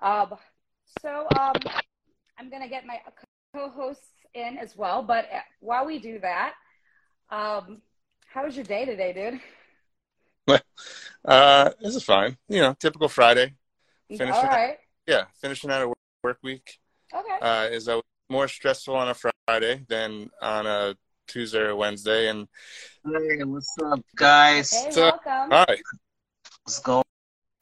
Um, so um, I'm going to get my co-hosts in as well. But uh, while we do that, um, how was your day today, dude? uh, this is fine. You know, typical Friday. Finishing All right. Out, yeah, finishing out a work week. Okay. Uh, is always more stressful on a Friday than on a Tuesday or Wednesday. And hey, what's up, guys? Hey, welcome. Hi. What's going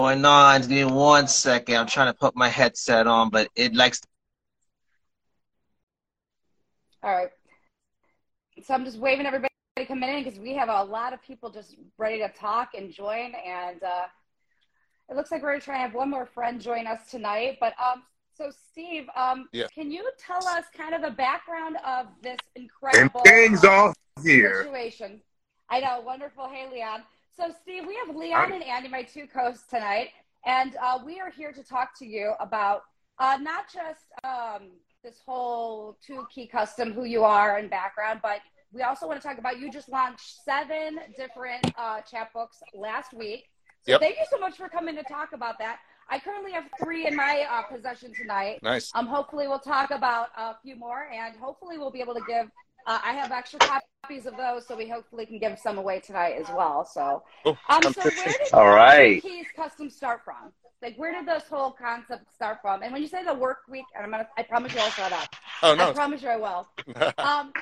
on? Give me one second. I'm trying to put my headset on, but it likes. All right. So I'm just waving everybody to come in because we have a lot of people just ready to talk and join, and uh, it looks like we're trying to have one more friend join us tonight. But um, so, Steve, um, yeah. can you tell us kind of the background of this incredible and things off here. situation? I know, wonderful. Hey, Leon. So, Steve, we have Leon and Andy, my two co-hosts tonight, and uh, we are here to talk to you about uh, not just um, this whole two key custom, who you are and background, but we also want to talk about you just launched seven different uh, chapbooks last week. So yep. thank you so much for coming to talk about that. I currently have three in my uh, possession tonight. Nice. Um, hopefully we'll talk about a few more, and hopefully we'll be able to give. Uh, I have extra copies of those, so we hopefully can give some away tonight as well. So, oh, um, so where did All right. Keys Custom start from? Like, where did this whole concept start from? And when you say the work week, and I'm gonna, I promise you I'll shut up. Oh no. I promise you I will. Um,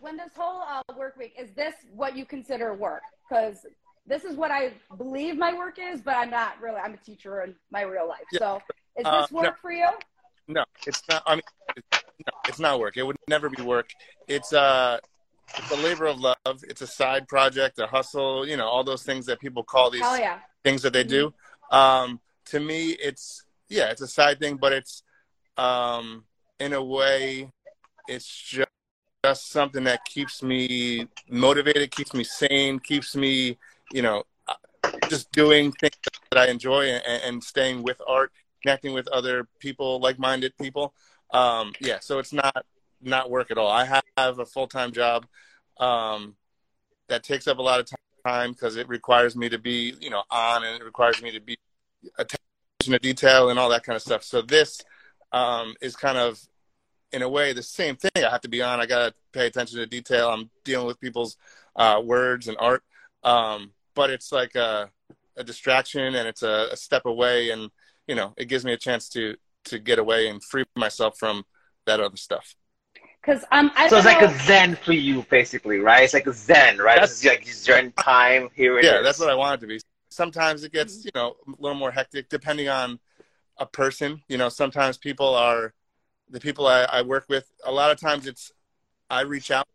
when this whole uh, work week is this what you consider work? Because this is what I believe my work is, but I'm not really. I'm a teacher in my real life. Yeah. So is this uh, work no. for you? No, it's not. I mean, it's, not work. It would never be work. It's uh, it's a labor of love. It's a side project, a hustle. You know, all those things that people call these yeah. things that they mm-hmm. do. Um, to me, it's yeah, it's a side thing, but it's um, in a way, it's just just something that keeps me motivated, keeps me sane, keeps me you know, just doing things that I enjoy and, and staying with art, connecting with other people, like-minded people. Um, yeah, so it's not not work at all. I have a full-time job um, that takes up a lot of time because it requires me to be, you know, on and it requires me to be attention to detail and all that kind of stuff. So this um, is kind of, in a way, the same thing. I have to be on. I got to pay attention to detail. I'm dealing with people's uh, words and art. Um, but it's like a, a distraction and it's a, a, step away and you know it gives me a chance to to get away and free myself from that other stuff. Because um I so it's like know. a zen for you basically right? It's like a zen right? That's, it's like zen time here yeah that's what i want it to be. Sometimes it gets you know a little more hectic depending on a person. You know sometimes people are the people I, I work with a lot of times it's i reach out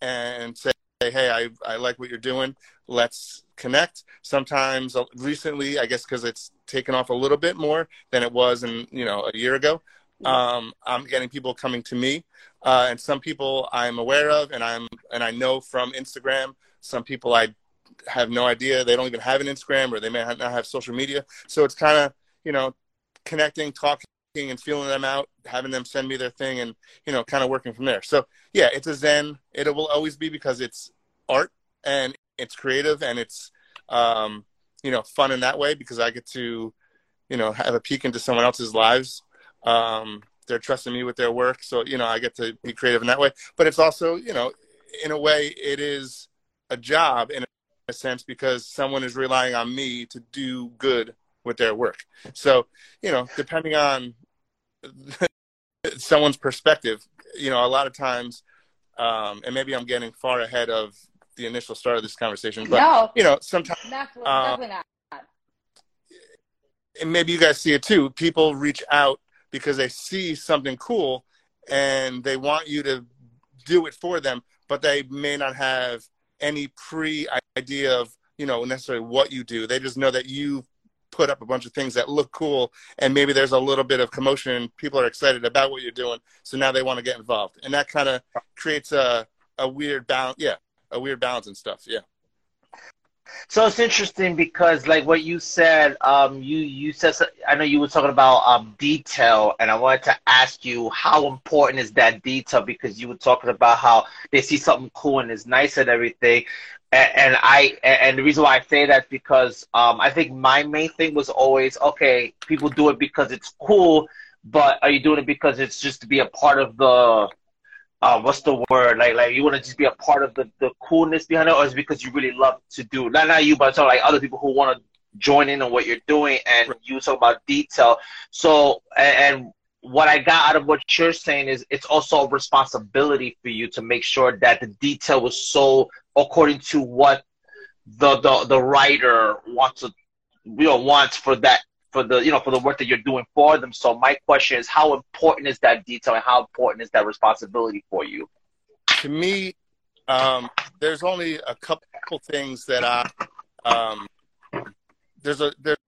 and say hey, I, I like what you're doing. Let's connect. Sometimes uh, recently, I guess because it's taken off a little bit more than it was in, you know, a year ago. Um, I'm getting people coming to me, uh, and some people I'm aware of, and I'm and I know from Instagram. Some people I have no idea; they don't even have an Instagram, or they may not have social media. So it's kind of you know connecting, talking, and feeling them out, having them send me their thing, and you know, kind of working from there. So yeah, it's a zen. It will always be because it's art and it's creative and it's um, you know fun in that way because I get to you know have a peek into someone else's lives. Um, they're trusting me with their work, so you know I get to be creative in that way. But it's also you know in a way it is a job in a sense because someone is relying on me to do good with their work. So, you know, depending on someone's perspective, you know, a lot of times, um, and maybe I'm getting far ahead of the initial start of this conversation, but no, you know, sometimes uh. And maybe you guys see it too. People reach out because they see something cool and they want you to do it for them, but they may not have any pre idea of you know necessarily what you do. They just know that you put up a bunch of things that look cool and maybe there's a little bit of commotion people are excited about what you're doing so now they want to get involved. And that kind of creates a, a weird balance yeah a weird balance and stuff yeah. So it's interesting because like what you said um you you said i know you were talking about um detail and i wanted to ask you how important is that detail because you were talking about how they see something cool and it's nice and everything and, and I and the reason why I say that is because um, I think my main thing was always okay. People do it because it's cool, but are you doing it because it's just to be a part of the uh, what's the word? Like, like you want to just be a part of the, the coolness behind it, or is it because you really love to do? Not not you, but like other people who want to join in on what you're doing, and right. you talk about detail. So, and, and what I got out of what you're saying is it's also a responsibility for you to make sure that the detail was so according to what the the, the writer wants to you know wants for that for the you know for the work that you're doing for them. So my question is how important is that detail and how important is that responsibility for you? To me, um, there's only a couple things that I um, there's a there's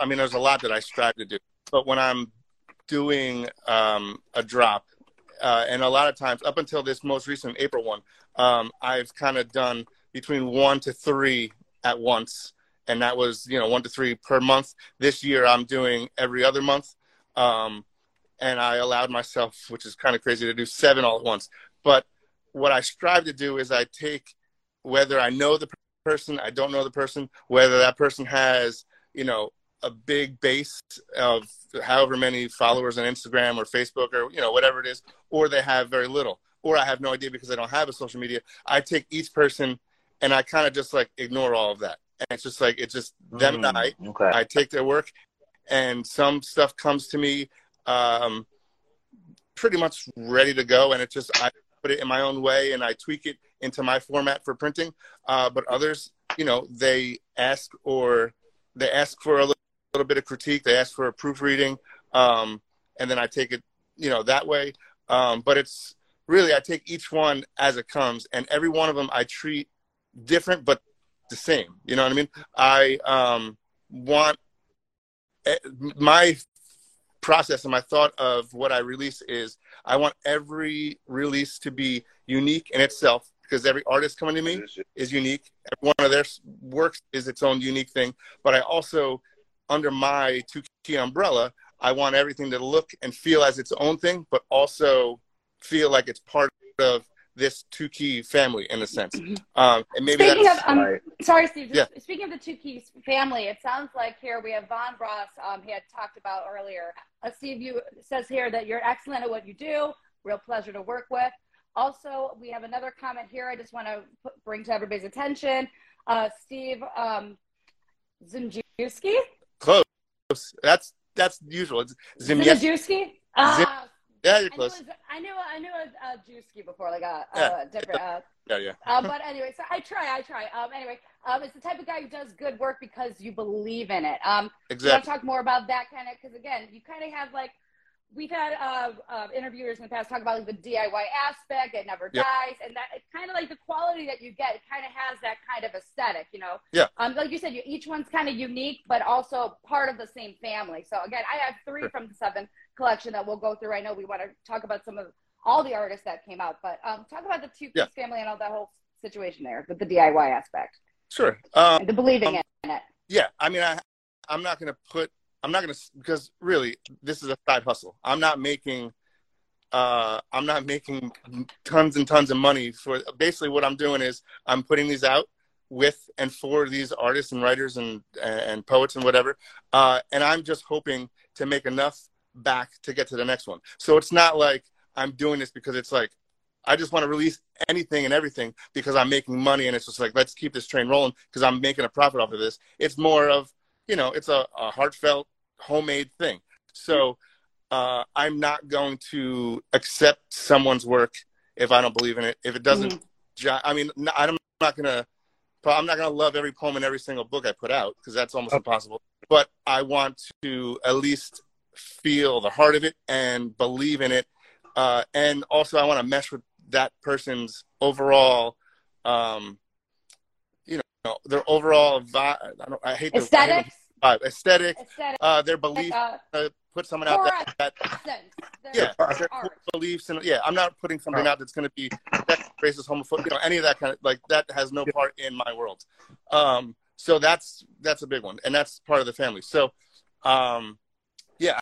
I mean there's a lot that I strive to do, but when I'm doing um, a drop, uh, and a lot of times up until this most recent April one, um, I've kind of done between one to three at once, and that was you know one to three per month. This year I'm doing every other month, um, and I allowed myself, which is kind of crazy, to do seven all at once. But what I strive to do is I take whether I know the person, I don't know the person, whether that person has you know a big base of however many followers on Instagram or Facebook or you know whatever it is, or they have very little, or I have no idea because I don't have a social media. I take each person and I kind of just like ignore all of that, and it's just like it's just them mm, and I. Okay. I take their work, and some stuff comes to me um, pretty much ready to go, and it just I put it in my own way and I tweak it into my format for printing. Uh, but others, you know, they ask or they ask for a little little bit of critique. They ask for a proofreading, um, and then I take it, you know, that way. Um, but it's really I take each one as it comes, and every one of them I treat different but the same. You know what I mean? I um, want eh, my process and my thought of what I release is I want every release to be unique in itself because every artist coming to me is unique. Every one of their works is its own unique thing. But I also under my two key umbrella, I want everything to look and feel as its own thing, but also feel like it's part of this two key family in a sense. Mm-hmm. Um, and maybe speaking that's, of, um, right. sorry, Steve. Yeah. Speaking of the two keys family, it sounds like here we have Von Ross. Um, he had talked about earlier. Uh, Steve, you says here that you're excellent at what you do. Real pleasure to work with. Also, we have another comment here. I just want to bring to everybody's attention. Uh, Steve um, Zimjewski Close. That's that's usual. It's Zmijewski. Ah. Yeah, you're close. I knew I knew a, a Juski before, like a, yeah. a different. Uh, yeah, yeah. uh, but anyway, so I try, I try. Um, anyway, um, it's the type of guy who does good work because you believe in it. Um, exactly. Want to talk more about that kind of? Because again, you kind of have like we've had uh, uh, interviewers in the past talk about like the DIY aspect. It never yep. dies, and that it's kind of like the quality that you get. It kind of has that kind of aesthetic, you know. Yeah. Um, like you said, you, each one's kind of unique, but also part of the same family. So again, I have three sure. from the seven collection that we'll go through. I know we want to talk about some of all the artists that came out, but um, talk about the two yeah. family and all that whole situation there with the DIY aspect. Sure. Um, the believing um, in it. Yeah, I mean, I I'm not going to put I'm not gonna because really this is a side hustle. I'm not making uh, I'm not making tons and tons of money for basically what I'm doing is I'm putting these out with and for these artists and writers and and poets and whatever, uh, and I'm just hoping to make enough back to get to the next one. So it's not like I'm doing this because it's like I just want to release anything and everything because I'm making money and it's just like let's keep this train rolling because I'm making a profit off of this. It's more of you know it's a, a heartfelt homemade thing. So uh, I'm not going to accept someone's work if I don't believe in it. If it doesn't, mm-hmm. I mean, I'm not gonna. I'm not gonna love every poem in every single book I put out because that's almost okay. impossible. But I want to at least feel the heart of it and believe in it, uh, and also I want to mesh with that person's overall, um, you know, their overall vibe. I, don't, I hate aesthetics uh, aesthetic, aesthetic uh, their belief. Uh, uh, put someone out that, that yeah, their beliefs and yeah, I'm not putting something out that's going to be racist, homophobic, you know, any of that kind of like that has no part in my world. Um, so that's that's a big one, and that's part of the family. So, um, yeah,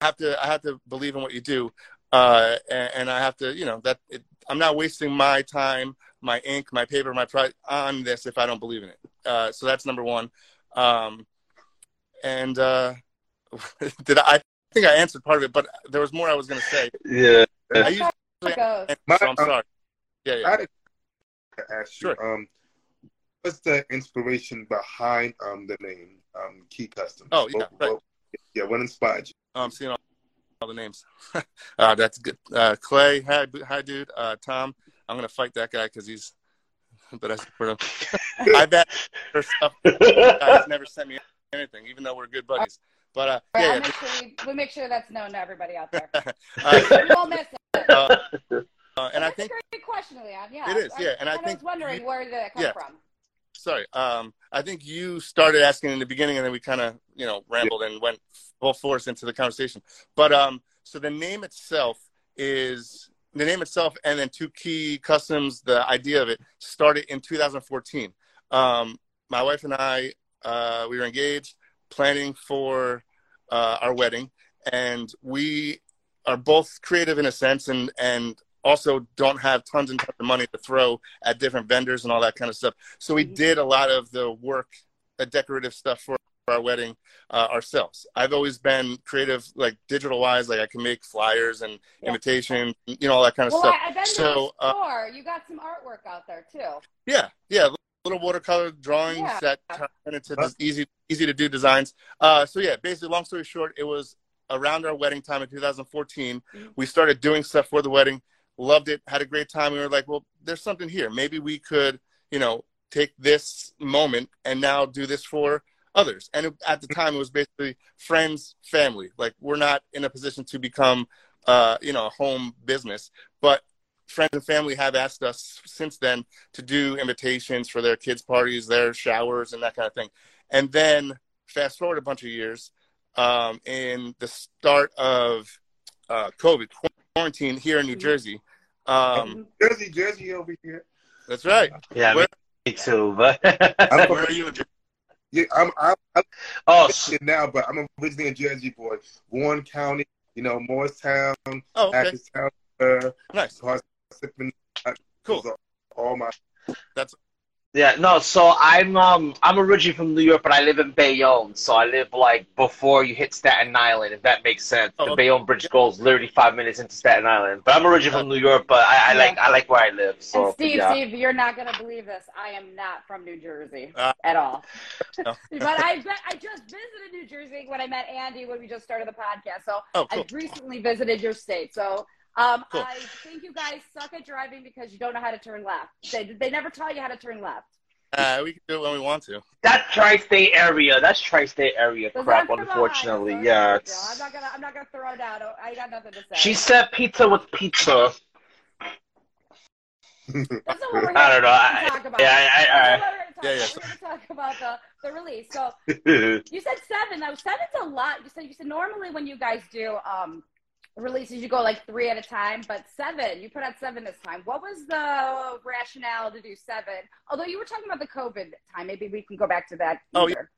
I have to I have to believe in what you do, uh, and, and I have to you know that it, I'm not wasting my time my ink, my paper, my pride on this if I don't believe in it. Uh, so that's number one. Um, and uh, did I, I think I answered part of it, but there was more I was going to say. Yeah. I usually, Goes. so I'm sorry. Yeah, yeah. I had to ask you, Sure. um, what's the inspiration behind um the name um Key Customs? Oh, yeah, What- right. what- yeah, what inspired you? Oh, I'm seeing all, all the names. uh, that's good. Uh, Clay, hi, hi, dude. Uh, Tom, I'm gonna fight that guy because he's. But I support him. I bet her stuff. Guys never sent me anything, even though we're good buddies. But uh, Right, yeah, yeah, make sure we, we'll make sure that's known to everybody out there. uh, we won't miss it. uh, uh, and I think a great question, Leon. Yeah, It is, yeah, and I kinda think was wondering you- where did it come yeah. from. sorry. Um, I think you started asking in the beginning, and then we kind of, you know, rambled and went full force into the conversation. But um, so the name itself is the name itself, and then two key customs. The idea of it started in 2014. Um, my wife and I, uh, we were engaged, planning for uh, our wedding, and we are both creative in a sense, and and also don't have tons and tons of money to throw at different vendors and all that kind of stuff. So we Mhm. did a lot of the work, the decorative stuff for our wedding uh, ourselves. I've always been creative, like digital wise, like I can make flyers and Yeah. invitations, you know, all that kind of Well, stuff. I, I've been to So, the uh, you got some artwork out there too. Yeah, yeah, little watercolor drawings Yeah. that turn into just easy, easy to do designs. Uh, so yeah, basically, long story short, it was around our wedding time in 2014. Mhm. We started doing stuff for the wedding, loved it, had a great time. We were like, well, there's something here. Maybe we could, you know, take this moment and now do this for others. And it, at the time, it was basically friends, family. Like we're not in a position to become, uh, you know, a home business, but friends and family have asked us since then to do invitations for their kids' parties, their showers, and that kind of thing. And then fast forward a bunch of years, um, in the start of uh, COVID quarantine here in New Mhm. Jersey. Um, Jersey, Jersey over here. that's right. Yeah, where, me too. But where are you? in Jer- yeah, I'm, I'm, I'm oh, s- now, but I'm originally a Jersey boy. Warren County, you know, Morristown, Oh, okay. Hackettstown, uh, Nice. Parsippany, Cool. those are all my. yeah, no. So I'm um I'm originally from New York, but I live in Bayonne. So I live like before you hit Staten Island, if that makes sense. Oh, the okay. Bayonne Bridge goes literally five minutes into Staten Island. But I'm originally from New York, but I, I like I like where I live. So and Steve, yeah. Steve, you're not gonna believe this. I am not from New Jersey Uh, at all. no. but I bet I just visited New Jersey when I met Andy when we just started the podcast. So Oh, cool. I recently visited your state. So um, Cool. I think you guys suck at driving because you don't know how to turn left. They, they never taught you how to turn left. Uh, we can do it when we want to. That tri-state area, that's tri-state area 'Cause crap. Unfortunately, Ohio, yeah. I'm not gonna I'm not gonna throw down. I got nothing to say. She said pizza with pizza. That's not what we're I don't know. I- talk about. yeah, I- I- That's not what we're here to talk Yeah, yeah. We're here to talk about the, the release. So You said seven. Now seven's a lot. You said you said normally when you guys do um releases you go like three at a time, but seven, you put out seven this time. What was the rationale to do seven? Although you were talking about the COVID time, maybe we can go back to that. Oh, later.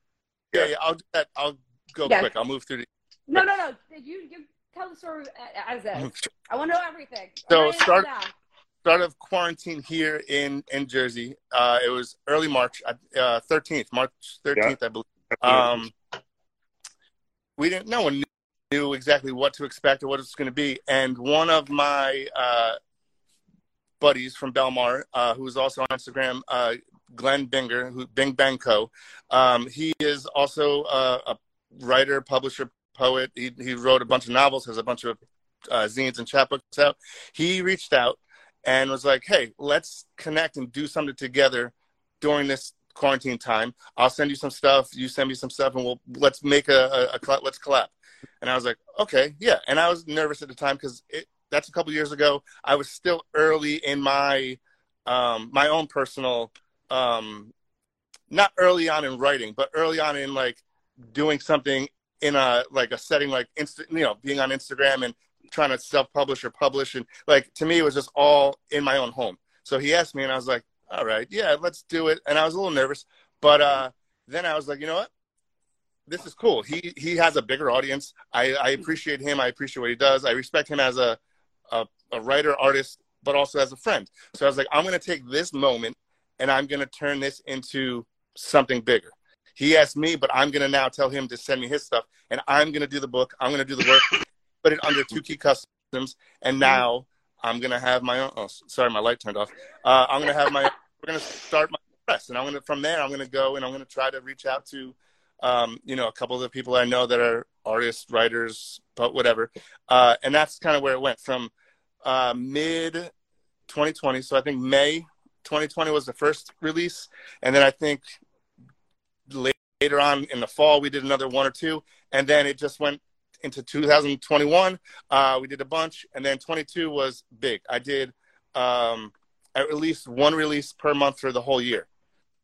Yeah, yeah. I'll do that. I'll go Yeah. quick. I'll move through the. No, no, no. You you tell the story as is. I want to know everything. So I'm writing it start- Start of quarantine here in in Jersey. Uh, it was early March, uh, thirteenth, March thirteenth, I believe. Um, we didn't. No one knew, knew exactly what to expect or what it was going to be. And one of my uh, buddies from Belmar, uh, who's also on Instagram, uh, Glenn Binger, who Bing Bang Co. Um, he is also a, a writer, publisher, poet. He he wrote a bunch of novels, has a bunch of uh, zines and chapbooks out. He reached out and was like, "Hey, let's connect and do something together during this quarantine time. I'll send you some stuff. You send me some stuff, and we'll let's make a, a, a let's collab." And I was like, "Okay, yeah." And I was nervous at the time because that's a couple years ago. I was still early in my um, my own personal, um, not early on in writing, but early on in like doing something in a like a setting like instant, you know, being on Instagram and trying to self-publish or publish and like to me it was just all in my own home so he asked me and i was like all right yeah let's do it and i was a little nervous but uh then i was like you know what this is cool he he has a bigger audience i i appreciate him i appreciate what he does i respect him as a a, a writer artist but also as a friend. So I was like, I'm to take this moment and I'm to turn this into something bigger. He asked me, but I'm to now tell him to send me his stuff, and I'm to do the book. I'm to do the work, put it under Two Key Customs, and now I'm to have my own. Oh, sorry, my light turned off. Uh, I'm to have my. We're to start my press, and I'm to from there. I'm to go and I'm to try to reach out to, um, you know, a couple of the people I know that are artists, writers, but whatever. Uh, and that's kind of where it went from uh, mid 2020. So I think May 2020 was the first release, and then I think later on in the fall we did another one or two, and then it just went into 2021. Uh, we did a bunch, and then 22 was big. I did um, at least one release per month for the whole year,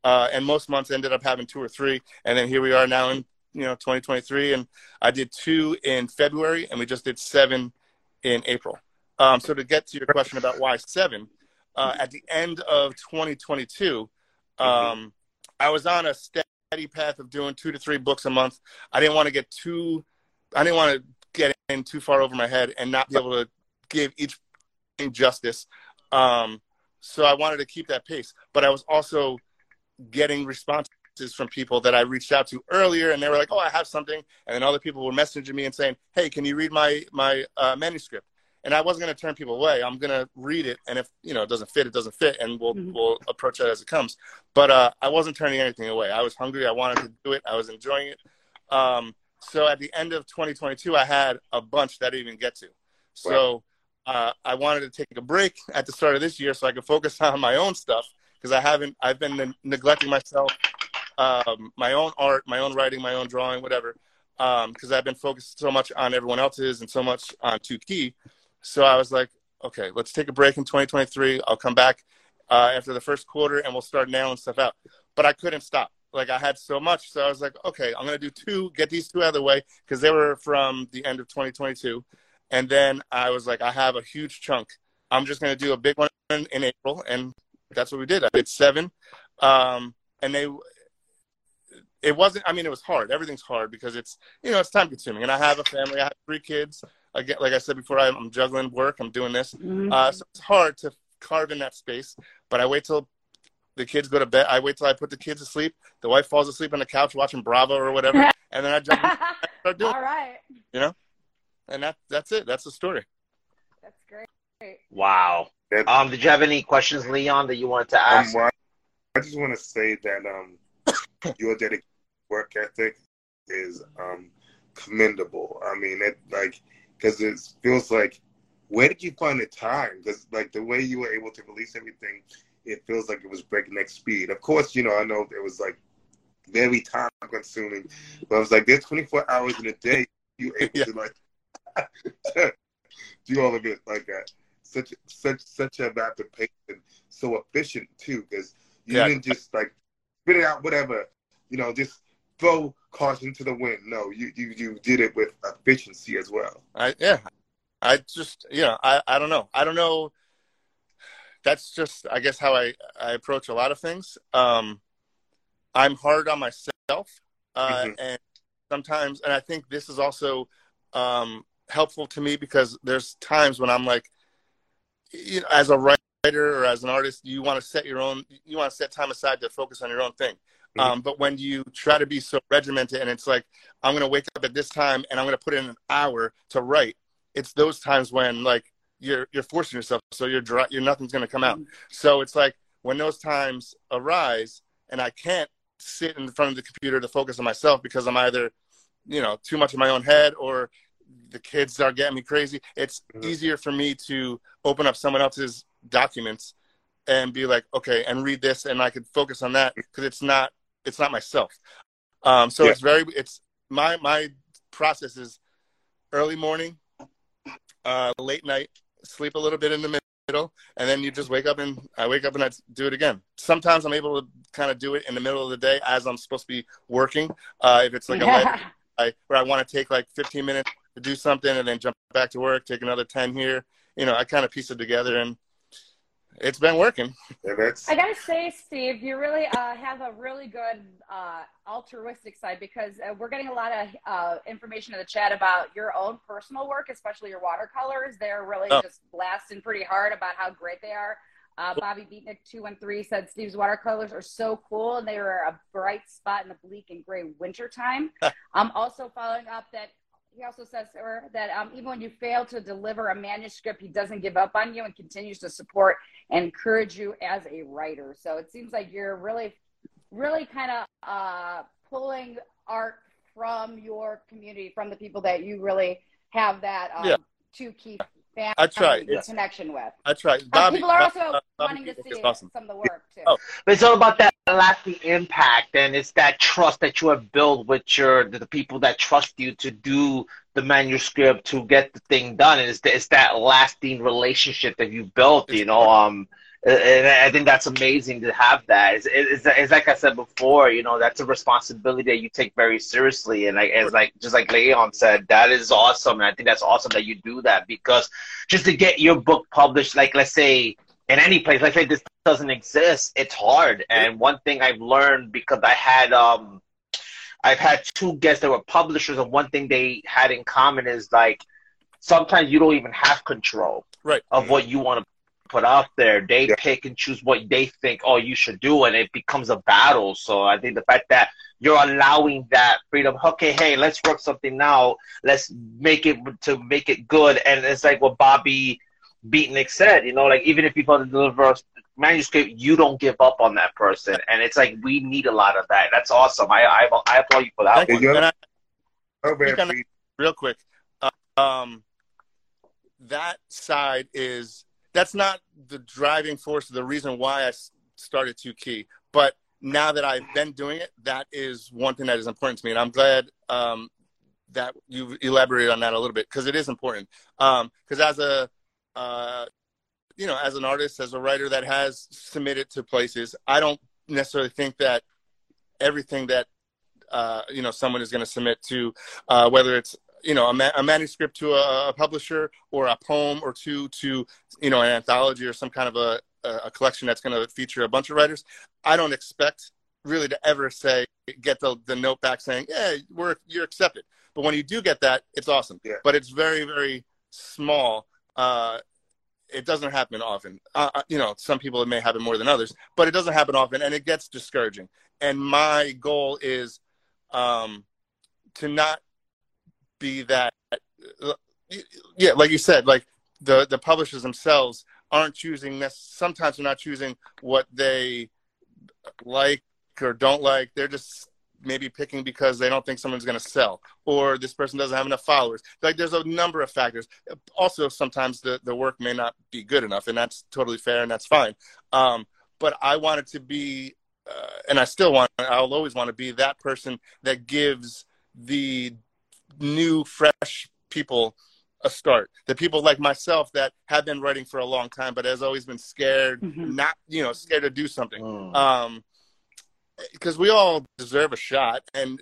uh, and most months ended up having two or three. And then here we are now in you know 2023, and I did two in February, and we just did seven in April. Um, so to get to your question about why seven, uh, at the end of 2022, um, I was on a steady path of doing two to three books a month. I didn't want to get too, I didn't want to get in too far over my head and not be able to give each thing justice. Um, so I wanted to keep that pace, but I was also getting responses from people that I reached out to earlier, and they were like, "Oh, I have something," and then other people were messaging me and saying, "Hey, can you read my my uh, manuscript?" And I wasn't going to turn people away. I'm going to read it, and if you know it doesn't fit, it doesn't fit, and we'll mm-hmm. we'll approach that as it comes. But uh, I wasn't turning anything away. I was hungry. I wanted to do it. I was enjoying it. Um, so at the end of 2022, I had a bunch that I didn't even get to. So uh, I wanted to take a break at the start of this year so I could focus on my own stuff because I haven't. I've been ne- neglecting myself, um, my own art, my own writing, my own drawing, whatever. Because um, I've been focused so much on everyone else's and so much on Two Key. So I was like, okay, let's take a break in 2023. I'll come back uh, after the first quarter and we'll start nailing stuff out. But I couldn't stop. Like I had so much, so I was like, okay, I'm gonna do two, get these two out of the way because they were from the end of 2022, and then I was like, I have a huge chunk. I'm just gonna do a big one in April, and that's what we did. I did seven, um, and they. It wasn't. I mean, it was hard. Everything's hard because it's you know it's time consuming, and I have a family. I have three kids. Again, like I said before, I'm juggling work. I'm doing this, mm-hmm. uh, so it's hard to carve in that space. But I wait till the kids go to bed. I wait till I put the kids to sleep. The wife falls asleep on the couch watching Bravo or whatever, and then I jump. and start doing All right. You know, and that that's it. That's the story. That's great. Wow. Um, did you have any questions, Leon, that you wanted to ask? Um, well, I just want to say that um, your dedicated work ethic is um, commendable. I mean, it like because it feels like where did you find the time? Because like the way you were able to release everything, it feels like it was breakneck speed. Of course, you know I know it was like very time consuming, but I was like there's 24 hours in a day you able yeah. to like do all of it like that. Such such such a rapid pace and so efficient too, because you yeah. didn't just like spit it out whatever, you know, just throw caution to the wind. No, you you you did it with efficiency as well. I yeah, I just you know I I don't know I don't know. That's just I guess how I I approach a lot of things. Um, I'm hard on myself, uh, mm-hmm. and sometimes, and I think this is also um, helpful to me because there's times when I'm like, you know, as a writer or as an artist, you want to set your own, you want to set time aside to focus on your own thing. Mm-hmm. Um, but when you try to be so regimented and it's like, I'm going to wake up at this time and I'm going to put in an hour to write, it's those times when like you're, you're forcing yourself. So you're dry, you're nothing's going to come out. Mm-hmm. So it's like when those times arise and I can't sit in front of the computer to focus on myself because I'm either, you know, too much in my own head or the kids are getting me crazy. It's mm-hmm. easier for me to open up someone else's documents and be like, okay, and read this, and I could focus on that because it's not it's not myself. Um, so yeah. it's very it's my my process is early morning, uh, late night, sleep a little bit in the middle, and then you just wake up and I wake up and I do it again. Sometimes I'm able to kind of do it in the middle of the day as I'm supposed to be working. Uh, if it's like yeah. a I, where I want to take like 15 minutes to do something and then jump back to work, take another 10 here. You know, I kind of piece it together and it's been working. I gotta say, Steve, you really uh, have a really good uh, altruistic side because uh, we're getting a lot of uh, information in the chat about your own personal work, especially your watercolors. They're really Oh. just blasting pretty hard about how great they are. Uh, Bobby Beatnick two one three said Steve's watercolors are so cool and they are a bright spot in the bleak and gray winter time. I'm also following up that he also says sir, that um, even when you fail to deliver a manuscript, he doesn't give up on you and continues to support and encourage you as a writer. So it seems like you're really, really kind of uh, pulling art from your community, from the people that you really have that um, Yeah. to keep family I try. and It's- connection with. I tried. Uh, Bobby, people are also Bobby wanting to see awesome. some of the work too. Oh. But it's all about that lasting impact, and it's that trust that you have built with your the people that trust you to do the manuscript to get the thing done. And it's, it's that lasting relationship that you built. You know, um, and I think that's amazing to have that. It's, it's, it's like I said before. You know, that's a responsibility that you take very seriously, and like as like just like Leon said, that is awesome, and I think that's awesome that you do that because just to get your book published, like let's say in any place. Let's say this doesn't exist. It's hard. And one thing I've learned because I had um I've had two guests that were publishers and one thing they had in common is like sometimes you don't even have control Right. of what you want to put out there. They Yeah. pick and choose what they think oh you should do and it becomes a battle. So I think the fact that you're allowing that freedom, okay, hey, let's work something out. Let's make it to make it good. And it's like what Bobby Beatnik said, you know, like even if people deliver a manuscript, you don't give up on that person, and it's like we need a lot of that. That's awesome. I I, I applaud you for that Thank one. you. I, oh, man, real quick, uh, um, that side is that's not the driving force, the reason why I started Two Key. But now that I've been doing it, that is one thing that is important to me, and I'm glad um, that you elaborated on that a little bit because it is important. Because as a uh, you know, as an artist, as a writer that has submitted to places, I don't necessarily think that everything that uh, you know someone is going to submit to, uh, whether it's you know a, ma- a manuscript to a, a publisher or a poem or two to you know an anthology or some kind of a, a collection that's going to feature a bunch of writers. I don't expect really to ever say get the, the note back saying yeah we're you're accepted. But when you do get that, it's awesome. Yeah. But it's very very small. Uh, it doesn't happen often. Uh, uh, you know, some people it may happen more than others, but it doesn't happen often, and it gets discouraging. And my goal is um, to not be that. Yeah, like you said, like the the publishers themselves aren't choosing. Sometimes they're not choosing what they like or don't like. They're just maybe picking because they don't think someone's going to sell or this person doesn't have enough followers. Like there's a number of factors. Also, sometimes the, the work may not be good enough, and that's totally fair and that's fine. Um, but I wanted to be, uh, and I still want, I'll always want to be that person that gives the new, fresh people a start. The people like myself that have been writing for a long time, but has always been scared, Mhm. not, you know, scared to do something Mm. um because we all deserve a shot and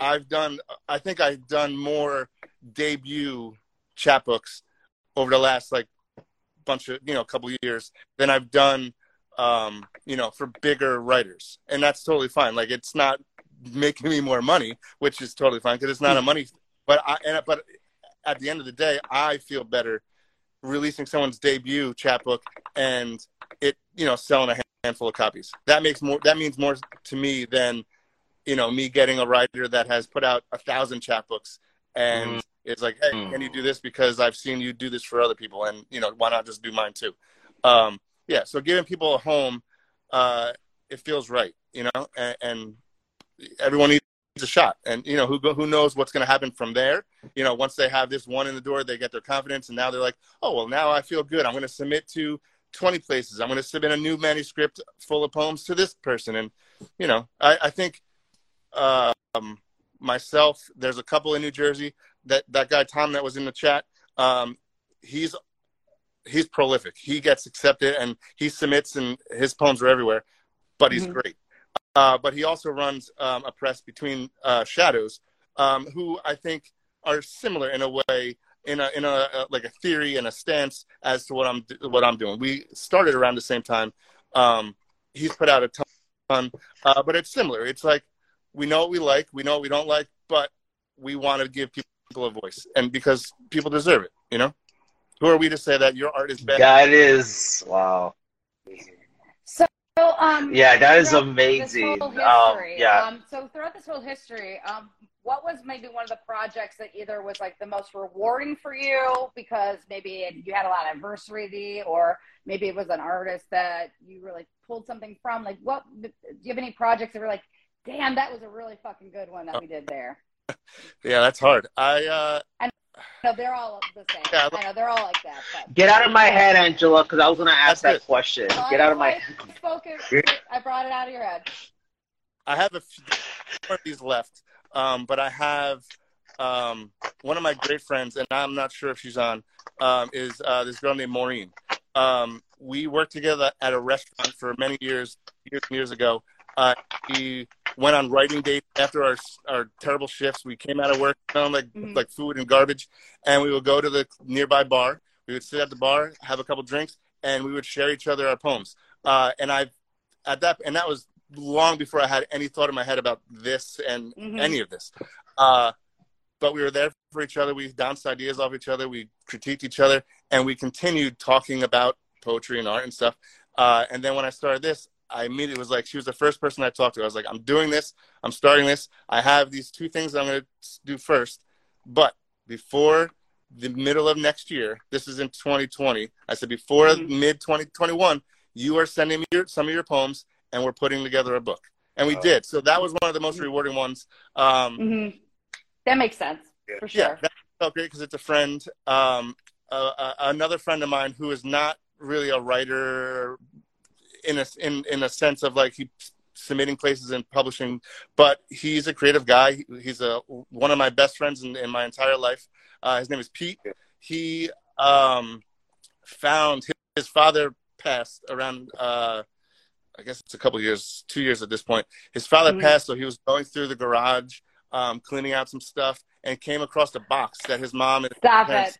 i've done i think i've done more debut chapbooks over the last like bunch of you know couple of years than i've done um you know for bigger writers and that's totally fine like it's not making me more money which is totally fine because it's not a money but i and but at the end of the day i feel better releasing someone's debut chapbook and it you know selling a handful of copies. That makes more. That means more to me than you know me getting a writer that has put out a thousand chapbooks and Mm. it's like, hey, Mm. can you do this because I've seen you do this for other people, and you know why not just do mine too? Um, yeah. So giving people a home, uh, it feels right, you know, and, and everyone needs a shot, and you know who who knows what's going to happen from there. You know, once they have this one in the door, they get their confidence, and now they're like, oh well, now I feel good. I'm going to submit to 20 places. I'm going to submit a new manuscript full of poems to this person. And, you know, I, I think um, myself, there's a couple in New Jersey that, that guy, Tom, that was in the chat. Um, he's, he's prolific. He gets accepted and he submits and his poems are everywhere, but he's Mhm. great. Uh, but he also runs um, a press between uh, shadows, um, who I think are similar in a way in a in a, a like a theory and a stance as to what I'm what I'm doing. We started around the same time. Um, he's put out a ton, uh, but it's similar. It's like we know what we like, we know what we don't like, but we want to give people a voice, and because people deserve it, you know. Who are we to say that your art is bad? That is wow. So, um, yeah, that is amazing. This Um, yeah. um, so throughout this whole history, um, what was maybe one of the projects that either was like the most rewarding for you because maybe you had a lot of adversity, or maybe it was an artist that you really pulled something from? Like, what do you have any projects that were like, damn, that was a really fucking good one that we did there? Yeah, that's hard. I uh, No, they're all the same. Yeah, I know they're all like that. But Get out of my head, Angela, because I was gonna ask That's that it. question. Well, Get out of my. I spoke it. I brought it out of your head. I have a few of these left, um, but I have um, one of my great friends, and I'm not sure if she's on, um, is uh, this girl named Maureen. Um, we worked together at a restaurant for many years, years and years ago. Uh, we went on writing dates after our our terrible shifts. We came out of work smelling like Mhm. like food and garbage, and we would go to the nearby bar. We would sit at the bar, have a couple drinks, and we would share each other our poems. Uh, and I, at that, and that was long before I had any thought in my head about this and Mhm. any of this. Uh, but we were there for each other. We bounced ideas off each other. We critiqued each other, and we continued talking about poetry and art and stuff. Uh, and then when I started this, I immediately was like, she was the first person I talked to. I was like, I'm doing this. I'm starting this. I have these two things that I'm going to do first. But before the middle of next year, this is in 2020. I said, before Mhm. mid 2021, you are sending me your, some of your poems, and we're putting together a book. And we Oh. did. So that was one of the most rewarding ones. Um, hmm That makes sense Yeah. for sure. yeah, that felt great because it's a friend. Um, uh, uh, another friend of mine who is not really a writer in a in in a sense of like he submitting places and publishing, but he's a creative guy. He's a one of my best friends in, in my entire life. Uh, his name is Pete. He um, found his, his father passed around. Uh, I guess it's a couple years, two years at this point. His father Mhm. passed, so he was going through the garage, um, cleaning out some stuff, and came across a box that his mom and Stop it.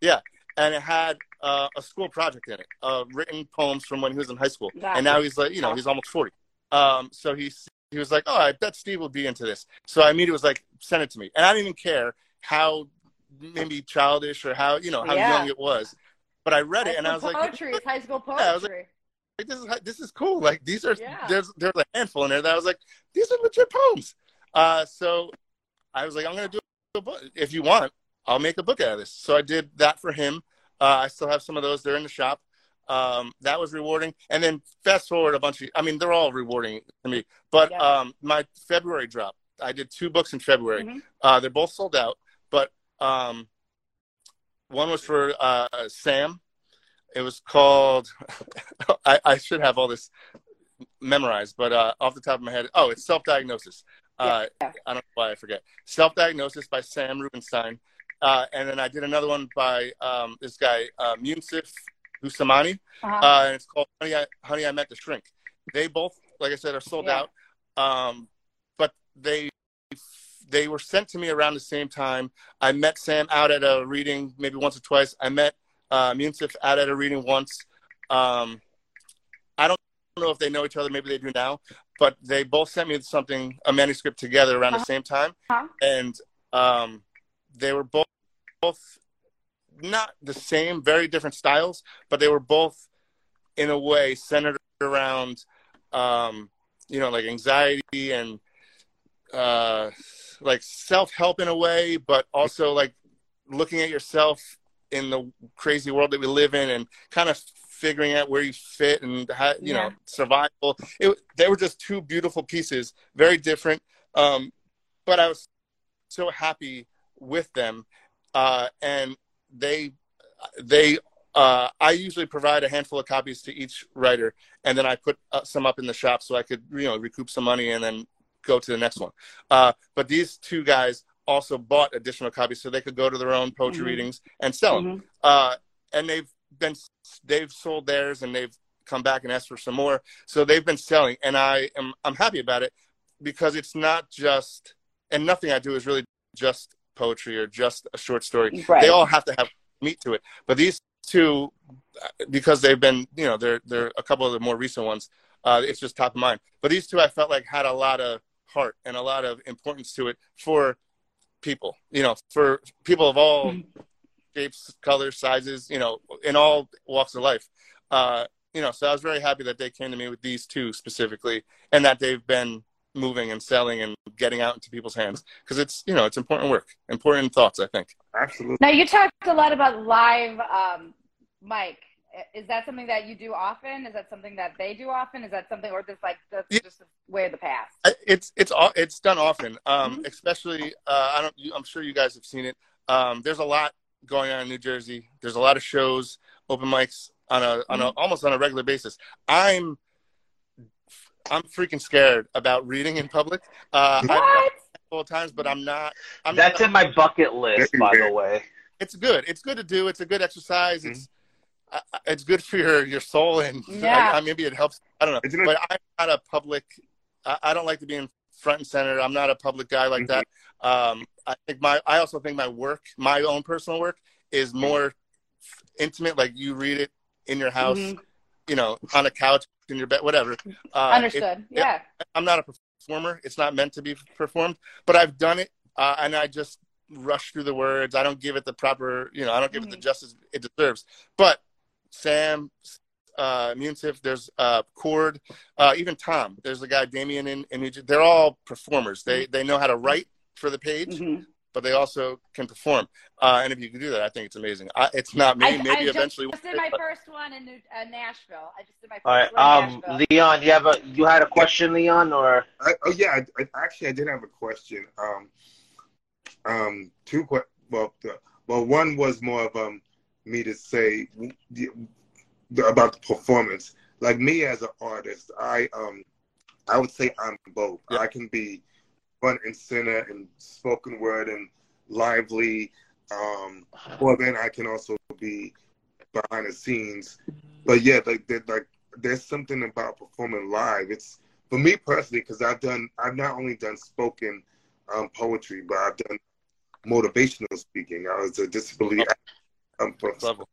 yeah, and it had uh, a school project in it, uh, written poems from when he was in high school, Got and now he's like, you know, he's almost forty. Um, so he he was like, oh, I bet Steve will be into this. So I immediately was like, send it to me, and I didn't even care how maybe childish or how you know how Yeah. young it was, but I read High it and I was like, poetry. High school poetry. Yeah, I was poetry. like, this is this is cool. Like these are Yeah. there's there's a handful in there that I was like, these are legit poems. Uh, so I was like, I'm gonna do a book. If you want, I'll make a book out of this. So I did that for him. Uh, I still have some of those. They're in the shop. Um, that was rewarding. And then fast forward a bunch of. I mean, they're all rewarding to me. But Yeah. um, my February drop. I did two books in February. Mhm. Uh, they're both sold out. But um, one was for uh, Sam. It was called. I, I should have all this memorized, but uh, off the top of my head, oh, it's self diagnosis. Uh, Yeah. I don't know why I forget. Self diagnosis by Sam Rubenstein, uh, and then I did another one by um, this guy uh, Munsif Husamani, Uh-huh. uh, and it's called Honey I, Honey I Met the Shrink. They both, like I said, are sold Yeah. out, um, but they they were sent to me around the same time. I met Sam out at a reading maybe once or twice. I met uh, Munsif out at a reading once. Um, I don't know if they know each other. Maybe they do now. But they both sent me something, a manuscript together around the Uh-huh. same time, Uh-huh. and um, they were both both not the same, very different styles, but they were both in a way centered around, um, you know, like anxiety and uh, like self help in a way, but also like looking at yourself in the crazy world that we live in and kind of figuring out where you fit and how, you know survival. It, they were just two beautiful pieces, very different. Um, but I was so happy with them, uh, and they they uh, I usually provide a handful of copies to each writer, and then I put uh, some up in the shop so I could you know recoup some money and then go to the next one. Uh, but these two guys also bought additional copies so they could go to their own poetry Mhm. readings and sell them. Mhm. Uh, and they've been they've sold theirs and they've come back and asked for some more. So they've been selling, and I am I'm happy about it because it's not just and nothing I do is really just poetry or just a short story. Right. They all have to have meat to it. But these two, because they've been, you know, they're they're a couple of the more recent ones. Uh, it's just top of mind. But these two, I felt like had a lot of heart and a lot of importance to it for people. You know, for people of all shapes, colors, sizes. You know, in all walks of life. Uh, you know, so I was very happy that they came to me with these two specifically, and that they've been moving and selling and getting out into people's hands because it's you know it's important work, important thoughts. I think. Absolutely. Now you talked a lot about live, um, Mike. Is that something that you do often? Is that something that they do often? Is that something, or just like that's Yeah. just the way of the past? It's it's all it's done often, um, Mhm. especially uh, I don't. I'm sure you guys have seen it. Um, there's a lot going on in New Jersey. There's a lot of shows, open mics on a on a almost on a regular basis. I'm I'm freaking scared about reading in public. Uh, I've done What? it a couple of times, but I'm not. I'm That's not, in my bucket list, by the way. It's good. It's good to do. It's a good exercise. It's uh, it's good for your your soul and Yeah. I, I, maybe it helps. I don't know, Isn't it- but I'm not a public. I, I don't like to be in front and center. I'm not a public guy like that. Um, I think my. I also think my work, my own personal work, is more intimate. Like you read it in your house, Mhm. You know, on a couch in your bed, whatever. Uh, it- Understood. yeah. I'm not a performer. It's not meant to be performed, but I've done it, uh, and I just rush through the words. I don't give it the proper, you know, I don't give it the Mhm. justice it deserves. But Sam, uh, Munsif, there's uh, Cord, uh, even Tom. There's a guy Damien in, in New They're all performers. They they know how to write for the page, Mhm. But they also can perform. Uh, and if you can do that, I think it's amazing. I, it's not me. I, Maybe I just, eventually. just did my first one in uh, Nashville. I just did my first All right, one in um, Nashville. Leon, you have a you had a question, Leon, or I, oh yeah, I, I, actually, I did have a question. Um, um, two que- well, the, well, one was more of um me to say the, the, about the performance. Like me as an artist, I um, I would say I'm both. Yeah. I can be front and center and spoken word and lively, um, or then I can also be behind the scenes. But yeah, like, like there's something about performing live. It's for me personally because I've done I've not only done spoken um, poetry, but I've done motivational speaking. I was a disability um, Level.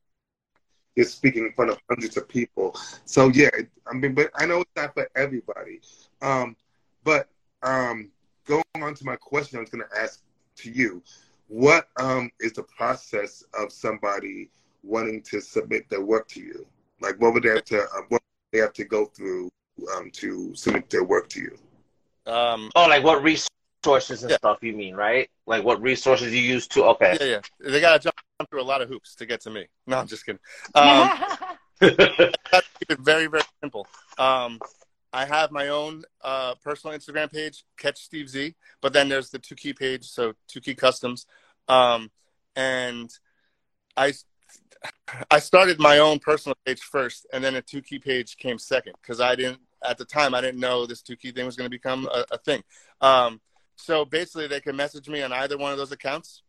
is speaking in front of hundreds of people. So yeah, I mean, but I know it's not for everybody. Um, but um, going on to my question, I was going to ask to you, what um, is the process of somebody wanting to submit their work to you? Like, what would they have to uh, what they have to go through um, to submit their work to you? Um, oh, like what resources and Yeah. stuff you mean, right? Like what resources you use to? Okay. yeah, yeah. They got to jump through a lot of hoops to get to me. No, I'm just kidding. Um, That's very, very simple. Um, I have my own uh, personal Instagram page, Catch Steve Z, but then there's the Two Key page, so Two Key Customs, um, and I I started my own personal page first, and then a Two Key page came second because I didn't at the time I didn't know this Two Key thing was going to become a, a thing. Um, so basically, they can message me on either one of those accounts.